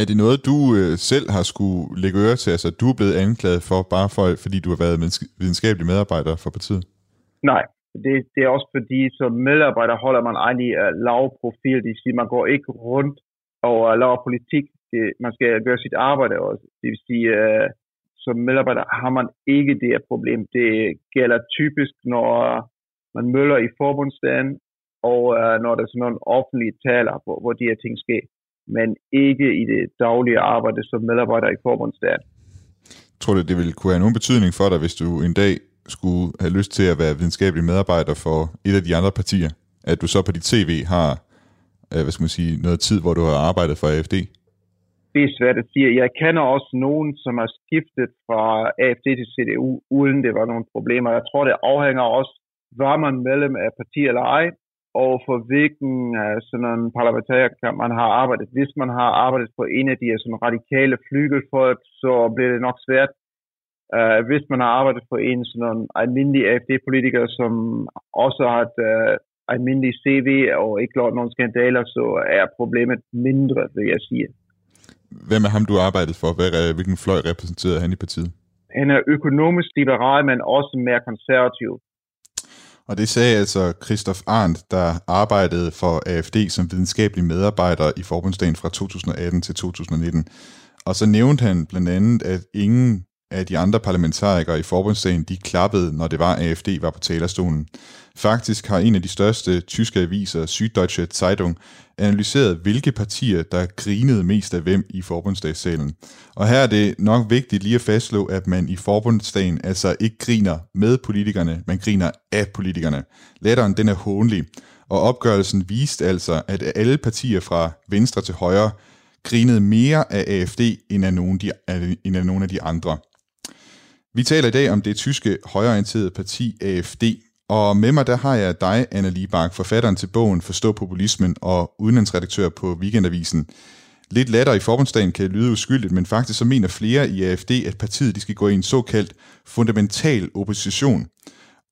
Er det noget, du uh, selv har skulle lægge øre til? Altså, du er blevet anklaget for, bare for, fordi du har været videnskabelig medarbejder for partiet?
Nej, det, det er også fordi, som medarbejder holder man egentlig uh, lav profil. Det vil sige, man går ikke rundt og uh, laver politik. Det, man skal gøre sit arbejde også. Det vil sige, uh, som medarbejder har man ikke det her problem. Det gælder typisk, når øh, man møller i forbundsdagen, og uh, når der er sådan nogle offentlige taler, hvor, hvor de her ting sker. Men ikke i det daglige arbejde som medarbejder i forbundsdagen.
Tror du, det ville kunne have nogen betydning for dig, hvis du en dag skulle have lyst til at være videnskabelig medarbejder for et af de andre partier, at du så på dit CV har, øh, hvad skal man sige, noget tid, hvor du har arbejdet for AFD?
Det er svært at sige. Jeg kender også nogen, som har skiftet fra AFD til CDU, uden det var nogle problemer. Jeg tror, det afhænger også, var man medlem af parti eller ej, og for hvilken uh, sådan en parlamentariker man har arbejdet. Hvis man har arbejdet på en af de sådan radikale flygelfolk, så bliver det nok svært Uh, hvis man har arbejdet for en sådan en almindelig AFD-politiker, som også har et uh, almindeligt CV og ikke gjort nogen skandaler, så er problemet mindre, vil jeg sige.
Hvem er ham, du arbejdet for? Hvad, hvilken fløj repræsenterer han i partiet?
Han er økonomisk liberal, men også mere konservativ.
Og det sagde altså Christoph Arndt, der arbejdede for AFD som videnskabelig medarbejder i forbundsdagen fra 2018 til 2019. Og så nævnte han blandt andet, at ingen af de andre parlamentarikere i forbundsdagen, de klappede, når det var AFD var på talerstolen. Faktisk har en af de største tyske aviser, Süddeutsche Zeitung, analyseret, hvilke partier, der grinede mest af hvem i forbundsdagssalen. Og her er det nok vigtigt lige at fastslå, at man i forbundsdagen altså ikke griner med politikerne, man griner af politikerne. Latteren, den er hånlig, og opgørelsen viste altså, at alle partier fra venstre til højre grinede mere af AFD end af nogle, de, end af nogle af de andre. Vi taler i dag om det tyske højorienterede parti AFD, og med mig der har jeg dig, Anna Libak, forfatteren til bogen Forstå populismen og udenlandsredaktør på Weekendavisen. Lidt latter i forbundsdagen kan lyde uskyldigt, men faktisk så mener flere i AFD, at partiet de skal gå i en såkaldt fundamental opposition.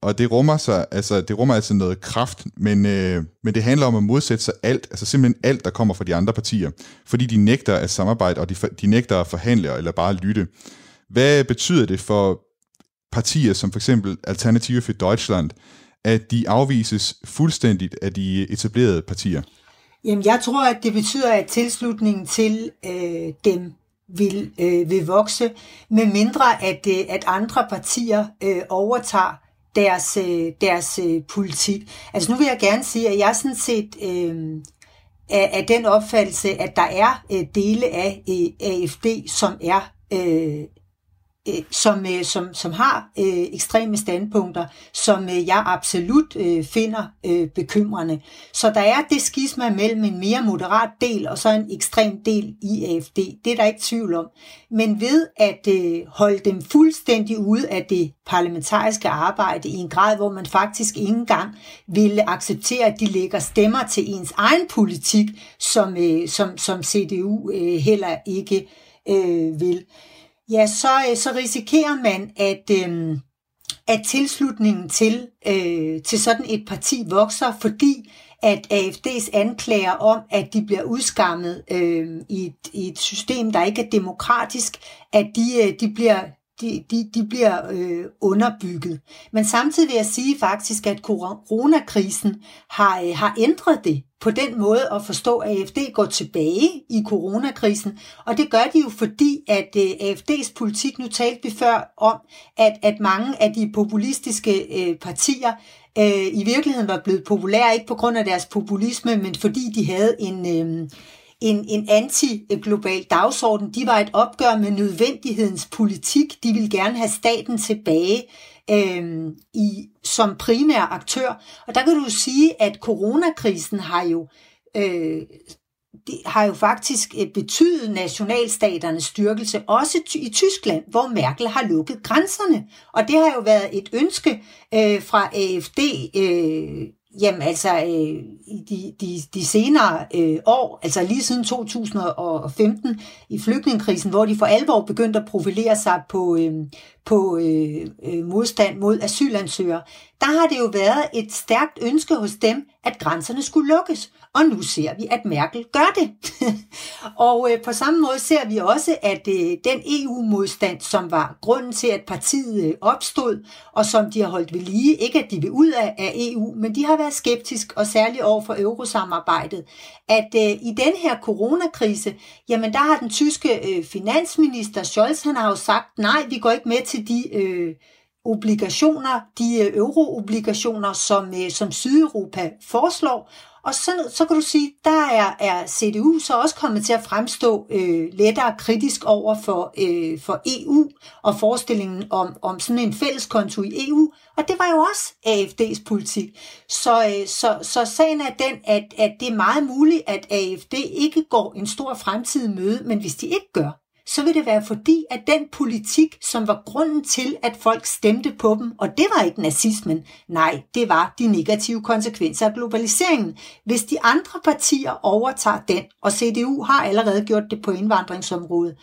Og det rummer, sig, altså, det rummer altså noget kraft, men, øh, men det handler om at modsætte sig alt, altså simpelthen alt, der kommer fra de andre partier, fordi de nægter at samarbejde, og de, de nægter at forhandle eller bare lytte. Hvad betyder det for partier som for eksempel Alternative for Deutschland, at de afvises fuldstændigt af de etablerede partier?
Jamen, jeg tror, at det betyder, at tilslutningen til øh, dem vil, øh, vil vokse, med mindre at, øh, at andre partier øh, overtager deres, øh, deres øh, politik. Altså nu vil jeg gerne sige, at jeg sådan set øh, er, er den opfattelse, at der er øh, dele af øh, AFD, som er øh, øh, som, øh, som, som har øh, ekstreme standpunkter, som øh, jeg absolut øh, finder øh, bekymrende. Så der er det skisma mellem en mere moderat del og så en ekstrem del i AFD. Det er der ikke tvivl om. Men ved at øh, holde dem fuldstændig ude af det parlamentariske arbejde i en grad, hvor man faktisk ikke engang ville acceptere, at de lægger stemmer til ens egen politik, som, øh, som, som CDU øh, heller ikke øh, vil ja, så, øh, så risikerer man, at, øh, at tilslutningen til, øh, til sådan et parti vokser, fordi at AFD's anklager om, at de bliver udskammet øh, i, et, i et system, der ikke er demokratisk, at de, øh, de bliver de, de, de bliver øh, underbygget. Men samtidig vil jeg sige faktisk, at coronakrisen har, øh, har ændret det på den måde at forstå, at AFD går tilbage i coronakrisen. Og det gør de jo fordi, at øh, AFD's politik, nu talte vi før om, at, at mange af de populistiske øh, partier øh, i virkeligheden var blevet populære, ikke på grund af deres populisme, men fordi de havde en... Øh, en, en anti-global dagsorden. De var et opgør med nødvendighedens politik. De ville gerne have staten tilbage øh, i, som primær aktør. Og der kan du sige, at coronakrisen har jo øh, det har jo faktisk øh, betydet nationalstaternes styrkelse, også i Tyskland, hvor Merkel har lukket grænserne. Og det har jo været et ønske øh, fra AFD øh, Jamen altså, øh, de, de, de senere øh, år, altså lige siden 2015 i flygtningekrisen, hvor de for alvor begyndte at profilere sig på, øh, på øh, øh, modstand mod asylansøgere, der har det jo været et stærkt ønske hos dem, at grænserne skulle lukkes. Og nu ser vi, at Merkel gør det. og øh, på samme måde ser vi også, at øh, den EU-modstand, som var grunden til, at partiet øh, opstod, og som de har holdt ved lige, ikke at de vil ud af, af EU, men de har været skeptisk, og særligt over for eurosamarbejdet, at øh, i den her coronakrise, jamen der har den tyske øh, finansminister Scholz, han har jo sagt, nej, vi går ikke med til de... Øh, obligationer, de øh, euroobligationer, som, øh, som Sydeuropa foreslår. Og så, så kan du sige, der er, er CDU så også kommet til at fremstå øh, lettere kritisk over for, øh, for EU og forestillingen om, om sådan en fælleskonto i EU. Og det var jo også AFD's politik. Så, øh, så, så sagen er den, at, at det er meget muligt, at AFD ikke går en stor fremtid møde, men hvis de ikke gør, så vil det være fordi, at den politik, som var grunden til, at folk stemte på dem, og det var ikke nazismen, nej, det var de negative konsekvenser af globaliseringen. Hvis de andre partier overtager den, og CDU har allerede gjort det på indvandringsområdet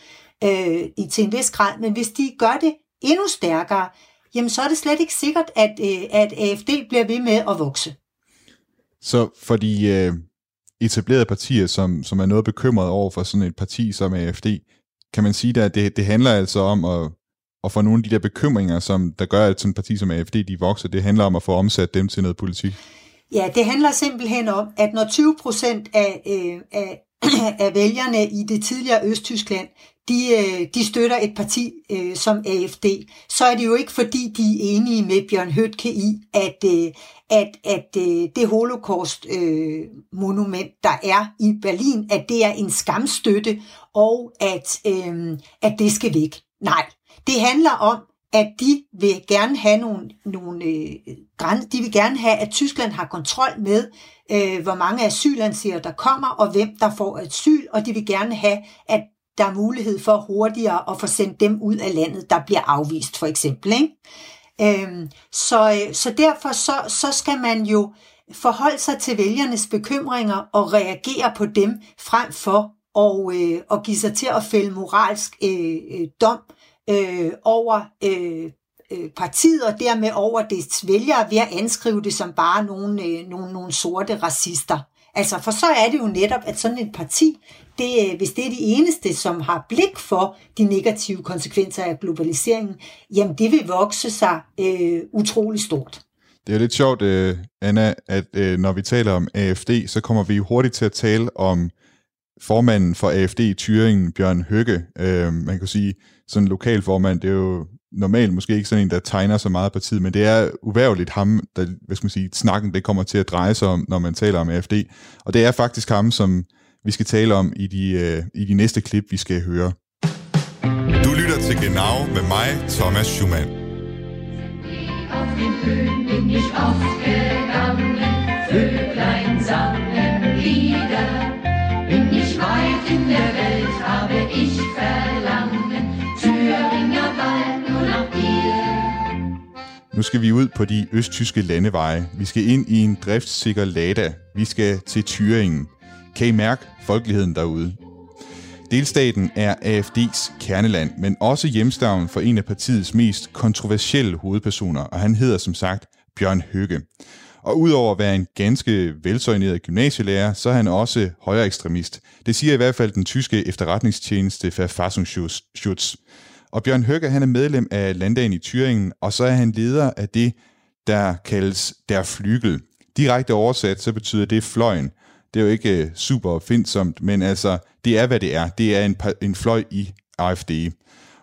øh, i til en vis grad, men hvis de gør det endnu stærkere, jamen så er det slet ikke sikkert, at, øh, at AFD bliver ved med at vokse.
Så for de øh, etablerede partier, som, som er noget bekymret over for sådan et parti som AFD, kan man sige, at det, det handler altså om at, at få nogle af de der bekymringer, som der gør, at sådan et parti som AFD, de vokser, det handler om at få omsat dem til noget politik?
Ja, det handler simpelthen om, at når 20 procent af, øh, af, af vælgerne i det tidligere Østtyskland, de, øh, de støtter et parti øh, som AFD, så er det jo ikke fordi, de er enige med Bjørn Høtke i, at, øh, at, at øh, det holocaust-monument, øh, der er i Berlin, at det er en skamstøtte, og at, øh, at det skal væk. Nej, det handler om, at de vil gerne have nogle, nogle øh, grænser, de vil gerne have, at Tyskland har kontrol med, øh, hvor mange asylansøgere der kommer, og hvem der får asyl, og de vil gerne have, at der er mulighed for hurtigere at få sendt dem ud af landet, der bliver afvist, for eksempel. Ikke? Øhm, så, øh, så derfor så, så skal man jo forholde sig til vælgernes bekymringer og reagere på dem, frem for og, øh, og give sig til at fælde moralsk øh, øh, dom øh, over øh, øh, partiet og dermed over dets vælgere ved at anskrive det som bare nogle, øh, nogle, nogle sorte racister. Altså, for så er det jo netop, at sådan et parti, det, øh, hvis det er de eneste, som har blik for de negative konsekvenser af globaliseringen, jamen det vil vokse sig øh, utrolig stort.
Det er lidt sjovt, øh, Anna, at når vi taler om AFD, så kommer vi hurtigt til at tale om formanden for AFD i Thüringen, Bjørn Høgge. Øh, man kan sige, sådan en lokal formand, det er jo normalt måske ikke sådan en, der tegner så meget partiet, men det er uværligt ham, der, hvad skal man sige, snakken det kommer til at dreje sig om, når man taler om AFD. Og det er faktisk ham, som vi skal tale om i de, øh, i de næste klip, vi skal høre.
Du lytter til Genau med mig, Thomas Schumann.
Auf den Höhen bin ich aufgegangen, Vöglein sangen Lieder. Der Welt, habe ich verlangen, Thüringer Wald nur nach dir.
Nu skal vi ud på de østtyske landeveje. Vi skal ind i en driftssikker Lada. Vi skal til Thüringen. Kan I mærke folkeligheden derude? Delstaten er AFD's kerneland, men også hjemstavn for en af partiets mest kontroversielle hovedpersoner, og han hedder som sagt Bjørn Høgge. Og udover at være en ganske velsøgneret gymnasielærer, så er han også højere ekstremist. Det siger i hvert fald den tyske efterretningstjeneste Verfassungsschutz. Og Bjørn Høgge han er medlem af landdagen i Thüringen, og så er han leder af det, der kaldes Der Flygel. Direkte oversat, så betyder det fløjen. Det er jo ikke øh, super opfindsomt, men altså, det er, hvad det er. Det er en, en fløj i AFD.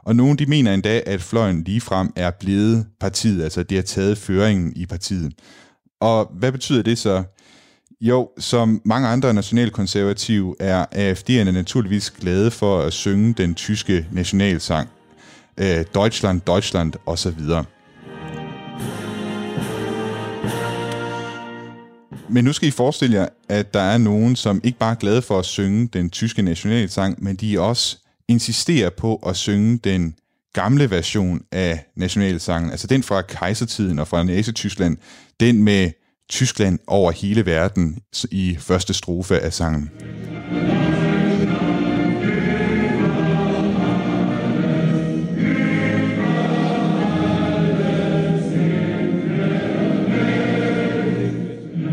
Og nogen de mener endda, at fløjen ligefrem er blevet partiet, altså det har taget føringen i partiet. Og hvad betyder det så? Jo, som mange andre nationalkonservative er AFD'erne naturligvis glade for at synge den tyske nationalsang. Øh, Deutschland, Deutschland osv. Men nu skal I forestille jer, at der er nogen, som ikke bare er glade for at synge den tyske nationalsang, men de også insisterer på at synge den gamle version af nationalsangen, altså den fra kejsertiden og fra Nazi-Tyskland, den med Tyskland over hele verden i første strofe af sangen.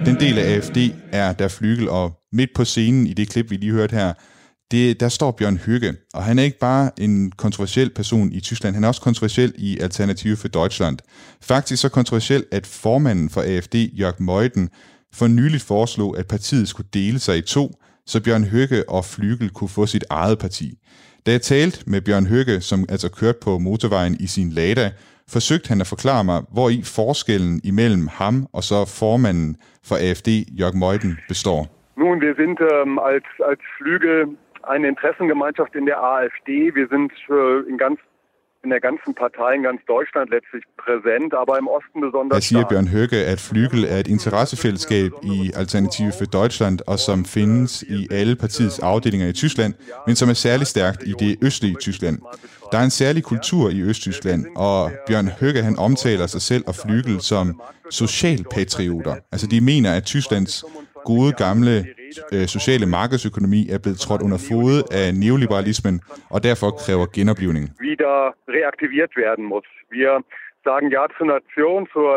Den del af AFD er der flygel, og midt på scenen i det klip, vi lige hørte her, det, der står Bjørn Hygge, og han er ikke bare en kontroversiel person i Tyskland, han er også kontroversiel i Alternative for Deutschland. Faktisk så kontroversiel, at formanden for AFD, Jørg Meuthen, for nyligt foreslog, at partiet skulle dele sig i to, så Bjørn Høgge og Flygel kunne få sit eget parti. Da jeg talte med Bjørn Høgge, som altså kørte på motorvejen i sin Lada, forsøgte han at forklare mig, hvor i forskellen imellem ham og så formanden for AFD, Jørg Meuthen, består.
Nun, wir sind ähm, als, als Flügel eine Interessengemeinschaft in der AfD. Wir sind in ganz in der ganzen Partei in ganz Deutschland letztlich präsent, aber im Osten besonders
Her siger Bjørn Høgge, at Flygel er et interessefællesskab i Alternative for Deutschland, og som findes i alle partiets afdelinger i Tyskland, men som er særlig stærkt i det østlige Tyskland. Der er en særlig kultur i Østtyskland, og Bjørn Høgge han omtaler sig selv og Flygel som socialpatrioter. Altså de mener, at Tysklands gode gamle øh, sociale markedsøkonomi er blevet trådt under fod af neoliberalismen og derfor kræver genoplivning.
Wieder reaktiviert werden muss. Wir sagen ja zur Nation, zur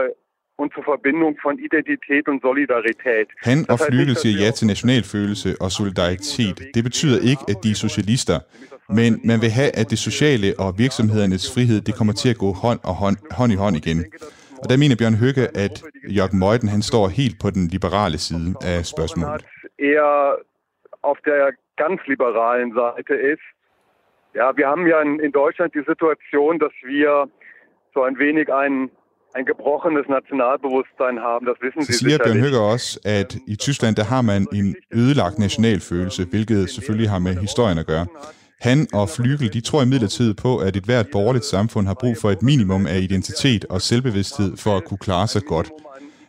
und zur Verbindung von Identität und Solidarität.
Han og Flygel siger ja til nationalfølelse og solidaritet. Det betyder ikke, at de er socialister, Men man vil have, at det sociale og virksomhedernes frihed, det kommer til at gå hånd, og hånd, hånd i hånd igen. Og der mener Bjørn Høgge, at Jørgen Meuthen, han står helt på den liberale side af spørgsmålet.
Eher auf der ganz liberalen Seite ist. Ja, wir haben ja in, in Deutschland die Situation, dass wir so ein wenig ein, ein gebrochenes Nationalbewusstsein haben. Das wissen Sie
siger Bjørn
sicherlich.
Høgge også, at i Tyskland, der har man en ødelagt nationalfølelse, hvilket selvfølgelig har med historien at gøre. Han og Flygel, de tror imidlertid på, at et hvert borgerligt samfund har brug for et minimum af identitet og selvbevidsthed for at kunne klare sig godt.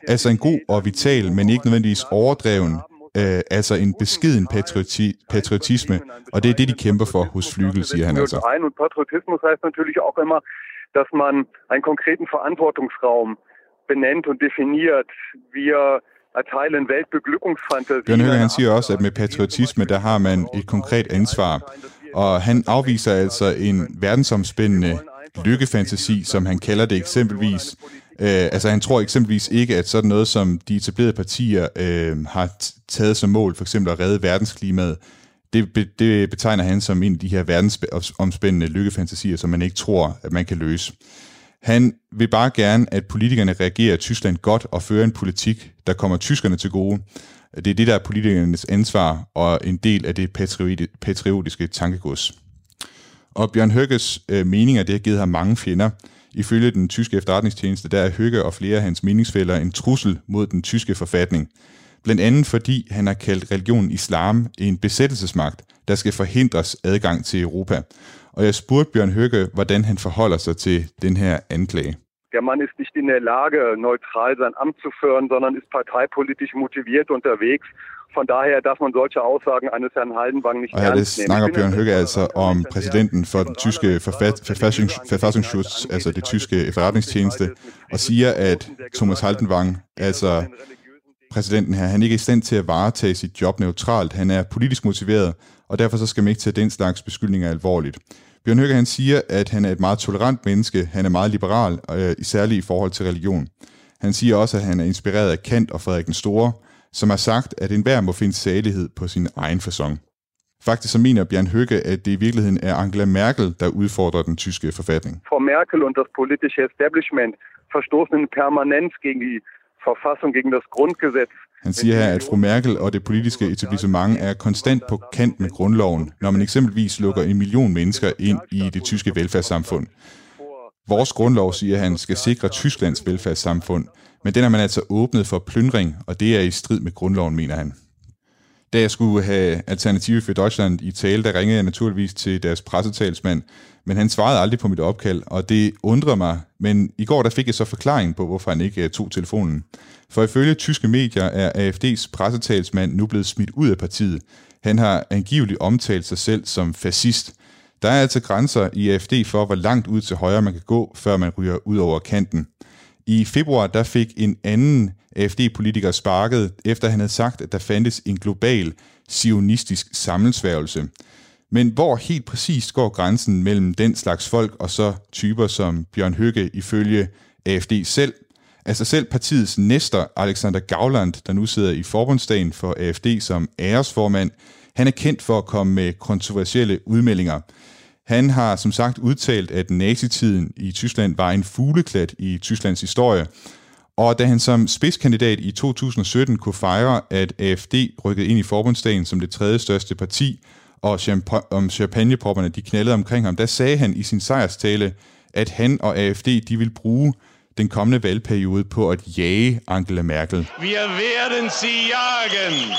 Altså en god og vital, men ikke nødvendigvis overdreven, øh, altså en beskeden patrioti- patriotisme, og det er det, de kæmper for hos Flygel, siger han altså.
Und Patriotismus heißt natürlich auch immer, dass man einen konkreten Verantwortungsraum benennt und definiert. Wir.
Bjørn Høgge, han siger også, at med patriotisme, der har man et konkret ansvar, og han afviser altså en verdensomspændende lykkefantasi, som han kalder det eksempelvis. Øh, altså han tror eksempelvis ikke, at sådan noget som de etablerede partier øh, har taget som mål, for eksempel at redde verdensklimaet, det, be, det betegner han som en af de her verdensomspændende lykkefantasier, som man ikke tror, at man kan løse. Han vil bare gerne, at politikerne reagerer Tyskland godt og fører en politik, der kommer tyskerne til gode. Det er det, der er politikernes ansvar og en del af det patriotiske tankegods. Og Bjørn Høgges øh, meninger, det har givet ham mange fjender. Ifølge den tyske efterretningstjeneste, der er Høgge og flere af hans meningsfælder en trussel mod den tyske forfatning. Blandt andet fordi han har kaldt religionen islam en besættelsesmagt, der skal forhindres adgang til Europa. Og jeg spurgte Bjørn Høgge, hvordan han forholder sig til den her anklage.
Der Mann ist nicht in der Lage, neutral sein Amt zu führen, sondern ist parteipolitisch motiviert unterwegs. Von daher darf man solche Aussagen eines Herrn Haldenwang nicht
det
ernst nehmen.
snakker
Ich bin
Bjørn Høgge altså om præsidenten for den tyske Verfassungsschutz, altså det tyske efterretningstjeneste, og siger, at Thomas Haldenwang, altså præsidenten her, han er ikke er i stand til at varetage sit job neutralt. Han er politisk motiveret, og derfor så skal man ikke tage den slags beskyldninger alvorligt. Bjørn Høgge han siger, at han er et meget tolerant menneske, han er meget liberal, øh, særligt i forhold til religion. Han siger også, at han er inspireret af Kant og Frederik den Store, som har sagt, at enhver må finde salighed på sin egen façon. Faktisk så mener Bjørn Høgge, at det i virkeligheden er Angela Merkel, der udfordrer den tyske forfatning.
Frau Merkel und das politische Establishment verstoßen in Permanenz gegen die Verfassung, gegen das Grundgesetz.
Han siger her, at fru Merkel og det politiske etablissement er konstant på kant med grundloven, når man eksempelvis lukker en million mennesker ind i det tyske velfærdssamfund. Vores grundlov, siger han, skal sikre Tysklands velfærdssamfund, men den har man altså åbnet for plyndring, og det er i strid med grundloven, mener han. Da jeg skulle have Alternative for Deutschland i tale, der ringede jeg naturligvis til deres pressetalsmand, men han svarede aldrig på mit opkald, og det undrer mig. Men i går der fik jeg så forklaring på, hvorfor han ikke øh, tog telefonen. For ifølge tyske medier er AFD's pressetalsmand nu blevet smidt ud af partiet. Han har angiveligt omtalt sig selv som fascist. Der er altså grænser i AFD for, hvor langt ud til højre man kan gå, før man ryger ud over kanten. I februar der fik en anden AFD-politiker sparket, efter han havde sagt, at der fandtes en global sionistisk sammensværgelse. Men hvor helt præcist går grænsen mellem den slags folk og så typer som Bjørn Høgge ifølge AFD selv? Altså selv partiets næster, Alexander Gauland, der nu sidder i forbundsdagen for AFD som æresformand, han er kendt for at komme med kontroversielle udmeldinger. Han har som sagt udtalt, at nazitiden i Tyskland var en fugleklat i Tysklands historie, og da han som spidskandidat i 2017 kunne fejre, at AFD rykkede ind i forbundsdagen som det tredje største parti, og om champagnepropperne de knaldede omkring ham, der sagde han i sin sejrstale, at han og AFD de vil bruge den kommende valgperiode på at jage Angela Merkel.
Wir werden sie jagen.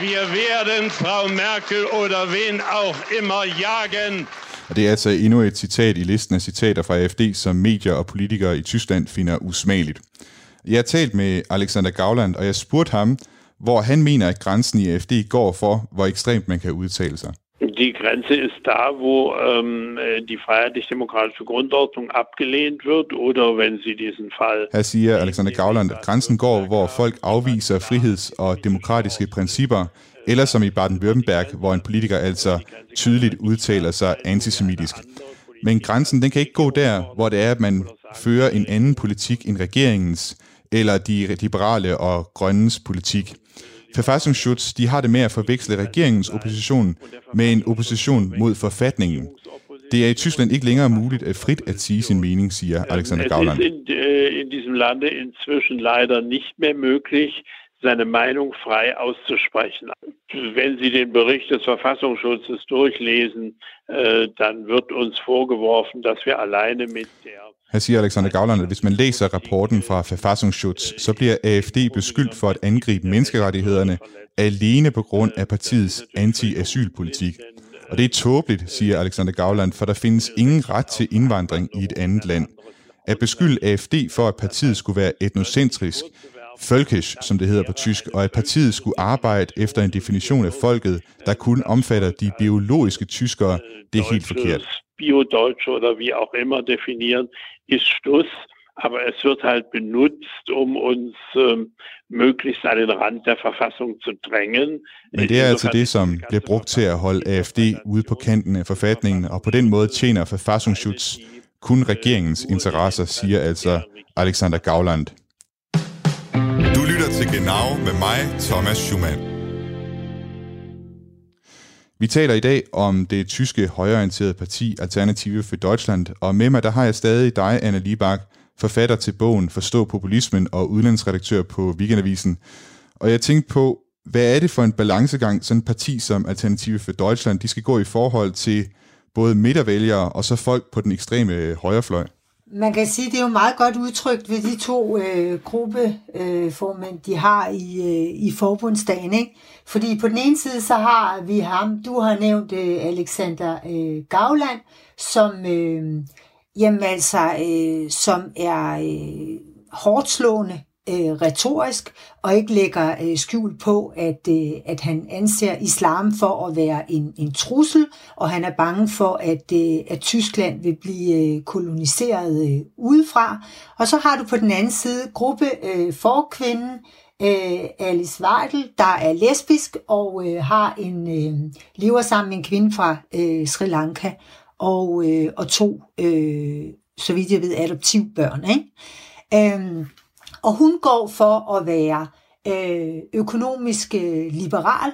Wir werden Frau Merkel oder wen auch immer jagen.
Og det er altså endnu et citat i listen af citater fra AFD, som medier og politikere i Tyskland finder usmageligt. Jeg har talt med Alexander Gauland, og jeg spurgte ham, hvor han mener, at grænsen i AFD går for, hvor ekstremt man kan udtale sig.
Die Grenze ist da, wo ähm, die freiheitlich-demokratische Grundordnung abgelehnt wird oder wenn sie diesen Fall.
Her siger Alexander Gauland, at grænsen går, hvor folk afviser friheds- og demokratiske principper, eller som i Baden-Württemberg, hvor en politiker altså tydeligt udtaler sig antisemitisk. Men grænsen den kan ikke gå der, hvor det er, at man fører en anden politik end regeringens, eller de liberale og grønnes politik. Verfassungsschutz de har det med at forveksle regeringens opposition med en opposition mod forfatningen. Det er i Tyskland ikke længere muligt at frit at sige sin mening, siger Alexander Gauland.
Es ist in, äh, in diesem Lande inzwischen leider nicht mehr möglich, seine Meinung frei auszusprechen. Wenn Sie den Bericht des Verfassungsschutzes durchlesen, äh, dann wird uns vorgeworfen, dass wir alleine mit der
Her siger Alexander Gavland, at hvis man læser rapporten fra Verfassungsschutz, så bliver AFD beskyldt for at angribe menneskerettighederne alene på grund af partiets anti-asylpolitik. Og det er tåbeligt, siger Alexander Gavland, for der findes ingen ret til indvandring i et andet land. At beskylde AFD for, at partiet skulle være etnocentrisk, Völkisch, som det hedder på tysk, og at partiet skulle arbejde efter en definition af folket, der kun omfatter de biologiske tyskere, det er helt forkert.
Bio-Deutsche oder wie auch immer definieren, ist Schluss. Aber es wird halt benutzt, um uns ähm, möglichst an den Rand der Verfassung zu drängen.
Men det er altså det, som bliver brugt til at holde AFD ude på kanten af forfatningen, og på den måde tjener Verfassungsschutz kun regeringens interesser, siger altså Alexander Gauland.
Du lytter til Genau med mig, Thomas Schumann.
Vi taler i dag om det tyske højreorienterede parti Alternative for Deutschland, og med mig der har jeg stadig dig, Anna Libak, forfatter til bogen Forstå populismen og udlandsredaktør på Weekendavisen. Og jeg tænkte på, hvad er det for en balancegang, sådan et parti som Alternative for Deutschland, de skal gå i forhold til både midtervælgere og så folk på den ekstreme højrefløj?
Man kan sige, det er jo meget godt udtrykt ved de to øh, gruppeformænd, øh, de har i, øh, i forbundsdagen. Ikke? Fordi på den ene side, så har vi ham, du har nævnt øh, Alexander øh, Gavland, som, øh, jamen altså, øh, som er øh, hårdt slående øh, retorisk, og ikke lægger øh, skjul på, at, øh, at han anser islam for at være en, en trussel, og han er bange for, at, øh, at Tyskland vil blive øh, koloniseret øh, udefra. Og så har du på den anden side gruppe øh, forkvinden, øh, Alice Weidel, der er lesbisk og øh, har en øh, lever sammen med en kvinde fra øh, Sri Lanka og, øh, og to, øh, så vidt jeg ved, adoptivbørn. Ikke? Øh, og hun går for at være øh, økonomisk øh, liberal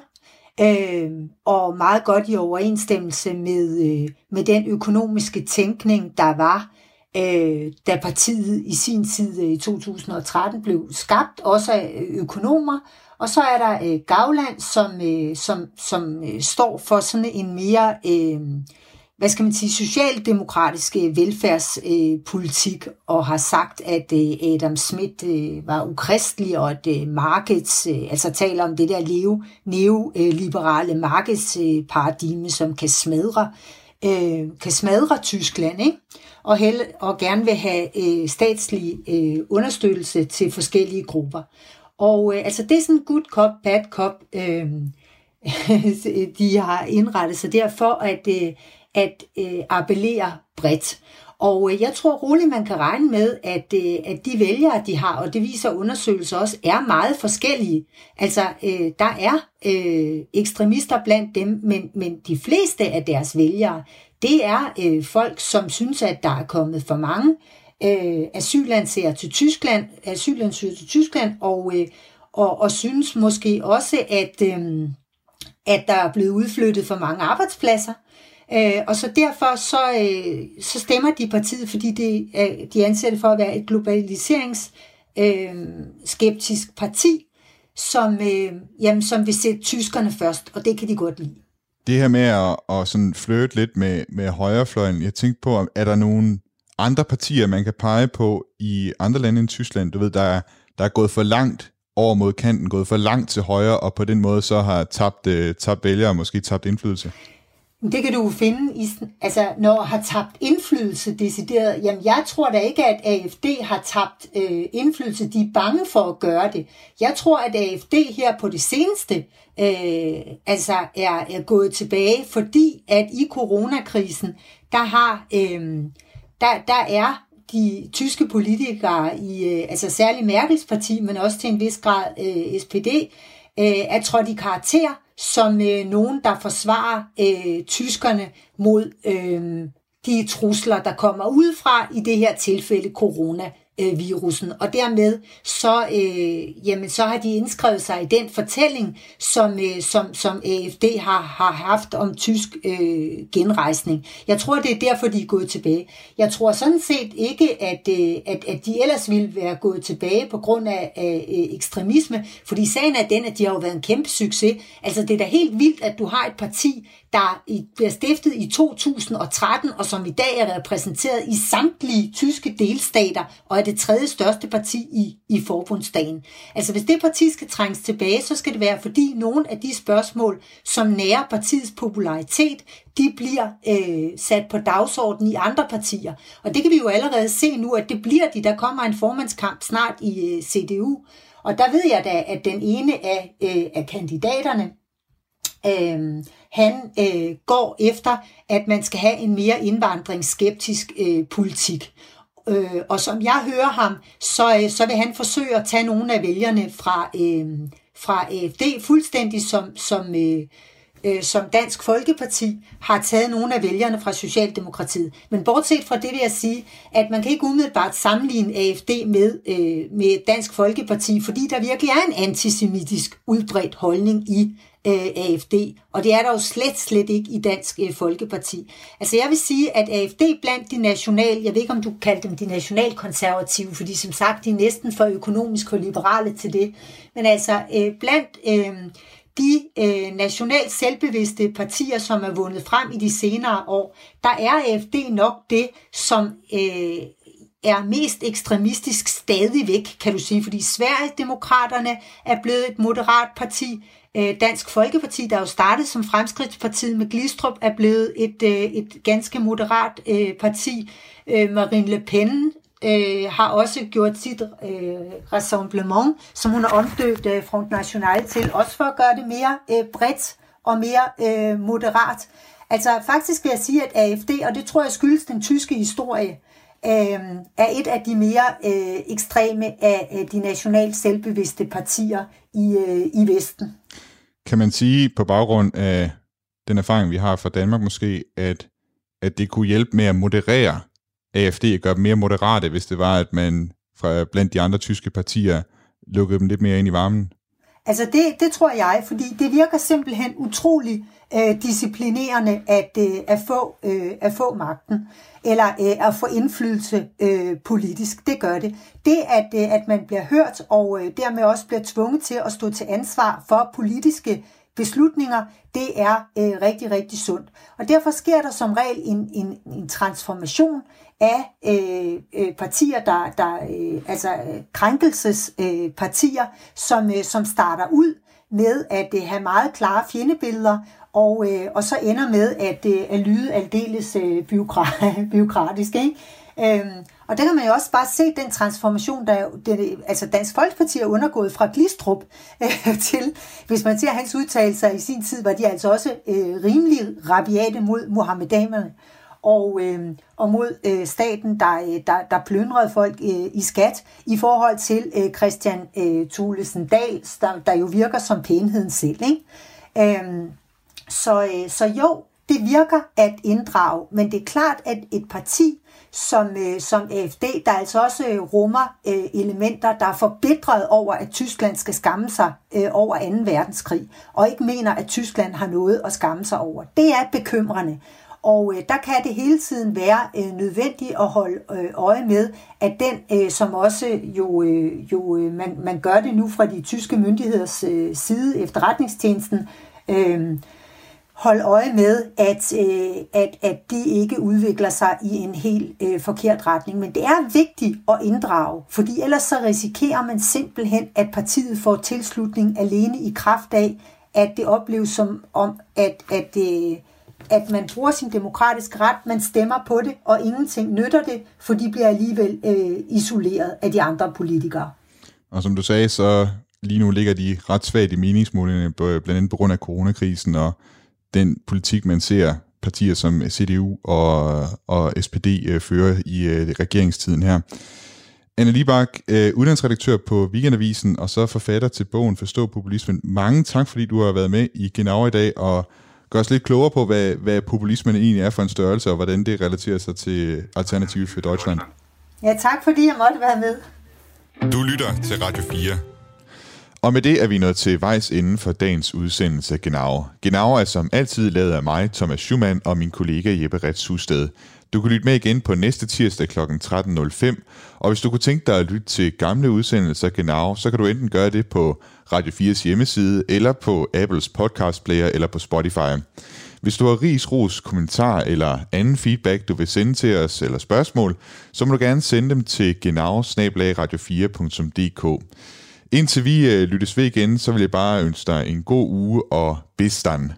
øh, og meget godt i overensstemmelse med, øh, med den økonomiske tænkning, der var, øh, da partiet i sin tid øh, i 2013 blev skabt, også af øh, økonomer. Og så er der øh, Gavland, som, øh, som, som øh, står for sådan en mere... Øh, hvad skal man sige, socialdemokratiske velfærdspolitik, øh, og har sagt, at øh, Adam Smith øh, var ukristelig, og at øh, markeds, øh, altså taler om det der leve, neoliberale markedsparadigme, som kan smadre, øh, kan smadre Tyskland, ikke? Og, held, og gerne vil have statslig understøttelse til forskellige grupper. Og altså det er sådan good cop, bad cop, de har indrettet sig derfor, at at øh, appellere bredt. Og øh, jeg tror roligt, man kan regne med, at, øh, at de vælgere, de har, og det viser undersøgelser også, er meget forskellige. Altså, øh, der er øh, ekstremister blandt dem, men, men de fleste af deres vælgere, det er øh, folk, som synes, at der er kommet for mange øh, asylansøgere til Tyskland, asylansøgere til Tyskland, og, øh, og, og synes måske også, at, øh, at der er blevet udflyttet for mange arbejdspladser. Øh, Øh, og så derfor så, øh, så stemmer de partiet, fordi det, øh, de anser det for at være et globaliseringsskeptisk øh, parti, som, øh, jamen, som vil sætte tyskerne først, og det kan de godt lide.
Det her med at, at sådan flirte lidt med, med højrefløjen, jeg tænkte på, er der nogle andre partier, man kan pege på i andre lande end Tyskland? Du ved, der er, der er gået for langt over mod kanten, gået for langt til højre, og på den måde så har tabt, øh, tabt vælgere og måske tabt indflydelse?
Det kan du finde, i, altså når har tabt indflydelse decideret. Jamen jeg tror da ikke, at AFD har tabt øh, indflydelse. De er bange for at gøre det. Jeg tror, at AFD her på det seneste øh, altså er, er gået tilbage, fordi at i coronakrisen, der har øh, der, der er de tyske politikere i, øh, altså særligt Merkels parti, men også til en vis grad øh, SPD, øh, er trådt i karakter som øh, nogen, der forsvarer øh, tyskerne mod øh, de trusler, der kommer udefra, i det her tilfælde corona øh, virusen, og dermed så, øh, jamen, så har de indskrevet sig i den fortælling, som, øh, som, som AFD har, har haft om tysk øh, genrejsning. Jeg tror, det er derfor, de er gået tilbage. Jeg tror sådan set ikke, at, øh, at, at de ellers ville være gået tilbage på grund af, af øh, ekstremisme, fordi sagen er den, at de har jo været en kæmpe succes. Altså, det er da helt vildt, at du har et parti, der bliver stiftet i 2013, og som i dag er repræsenteret i samtlige tyske delstater, og er det tredje største parti i, i forbundsdagen. Altså hvis det parti skal trænges tilbage, så skal det være, fordi nogle af de spørgsmål, som nærer partiets popularitet, de bliver øh, sat på dagsordenen i andre partier. Og det kan vi jo allerede se nu, at det bliver de. Der kommer en formandskamp snart i øh, CDU. Og der ved jeg da, at den ene af, øh, af kandidaterne, øh, han øh, går efter, at man skal have en mere indvandringsskeptisk øh, politik. Øh, og som jeg hører ham, så, øh, så vil han forsøge at tage nogle af vælgerne fra, øh, fra øh, AFD, fuldstændig som, som, øh, øh, som Dansk Folkeparti har taget nogle af vælgerne fra Socialdemokratiet. Men bortset fra det vil jeg sige, at man kan ikke umiddelbart sammenligne AFD med, øh, med Dansk Folkeparti, fordi der virkelig er en antisemitisk udbredt holdning i øh, AFD, og det er der jo slet, slet ikke i Dansk øh, Folkeparti. Altså jeg vil sige, at AFD blandt de national, jeg ved ikke om du kalder dem de nationalkonservative, fordi som sagt, de er næsten for økonomisk og liberale til det, men altså øh, blandt øh, de øh, nationalt selvbevidste partier, som er vundet frem i de senere år, der er AFD nok det, som øh, er mest ekstremistisk stadigvæk, kan du sige, fordi Sverigedemokraterne er blevet et moderat parti, Øh, Dansk Folkeparti, der jo startede som Fremskridtspartiet med Glistrup, er blevet et, øh, et ganske moderat øh, parti. Marine Le Pen har også gjort sit rassemblement, som hun har omdøbt Front National til, også for at gøre det mere bredt og mere moderat. Altså faktisk vil jeg sige, at AFD, og det tror jeg skyldes den tyske historie, er et af de mere ekstreme af de nationalt selvbevidste partier i, i Vesten.
Kan man sige på baggrund af den erfaring, vi har fra Danmark måske, at, at det kunne hjælpe med at moderere AFD og gøre dem mere moderate, hvis det var, at man fra blandt de andre tyske partier lukkede dem lidt mere ind i varmen?
Altså det, det tror jeg, fordi det virker simpelthen utrolig øh, disciplinerende at, øh, at, få, øh, at få magten, eller øh, at få indflydelse øh, politisk. Det gør det. Det, at, øh, at man bliver hørt, og øh, dermed også bliver tvunget til at stå til ansvar for politiske beslutninger, det er øh, rigtig, rigtig sundt. Og derfor sker der som regel en, en, en transformation af øh, øh, partier, der, der øh, altså øh, krænkelsespartier, øh, som, øh, som starter ud med at øh, have meget klare fjendebilleder, og, øh, og så ender med at, øh, at lyde aldeles øh, byråkratisk. Ikke? Øhm, og der kan man jo også bare se den transformation, der det, altså Dansk Folkeparti er undergået fra Glistrup øh, til, hvis man ser hans udtalelser i sin tid, var de altså også øh, rimelig rabiate mod muhammedanerne og, øh, og mod øh, staten, der, øh, der, der plyndrede folk øh, i skat, i forhold til øh, Christian øh, Thulesen Dahl, der, der jo virker som pænheden selv. Ikke? Øh, så, øh, så jo, det virker at inddrage, men det er klart, at et parti som, øh, som AFD, der altså også øh, rummer øh, elementer, der er forbedret over, at Tyskland skal skamme sig øh, over 2. verdenskrig, og ikke mener, at Tyskland har noget at skamme sig over. Det er bekymrende. Og øh, der kan det hele tiden være øh, nødvendigt at holde øh, øje med, at den, øh, som også jo, øh, jo øh, man, man gør det nu fra de tyske myndigheders øh, side, efterretningstjenesten, øh, holde øje med, at, øh, at, at de ikke udvikler sig i en helt øh, forkert retning. Men det er vigtigt at inddrage, fordi ellers så risikerer man simpelthen, at partiet får tilslutning alene i kraft af, at det opleves som om, at, at, øh, at man bruger sin demokratiske ret, man stemmer på det, og ingenting nytter det, for de bliver alligevel øh, isoleret af de andre politikere.
Og som du sagde, så lige nu ligger de ret svagt i meningsmålene, blandt andet på grund af coronakrisen, og den politik, man ser partier som CDU og, og SPD øh, fører i øh, regeringstiden her. Anne Libak, øh, uddannelsesredaktør på Weekendavisen, og så forfatter til bogen Forstå populismen. Mange tak, fordi du har været med i Genau i dag, og gør os lidt klogere på, hvad, hvad populismen egentlig er for en størrelse, og hvordan det relaterer sig til Alternativ for Deutschland.
Ja, tak fordi jeg måtte være med.
Du lytter til Radio 4.
Og med det er vi nået til vejs inden for dagens udsendelse af Genau. Genau er som altid lavet af mig, Thomas Schumann, og min kollega Jeppe Rets Husted. Du kan lytte med igen på næste tirsdag kl. 13.05, og hvis du kunne tænke dig at lytte til gamle udsendelser af Genau, så kan du enten gøre det på Radio 4's hjemmeside, eller på Apples podcast player, eller på Spotify. Hvis du har ris, ros, kommentar eller anden feedback, du vil sende til os, eller spørgsmål, så må du gerne sende dem til genau 4dk Indtil vi øh, lyttes ved igen, så vil jeg bare ønske dig en god uge og bestand.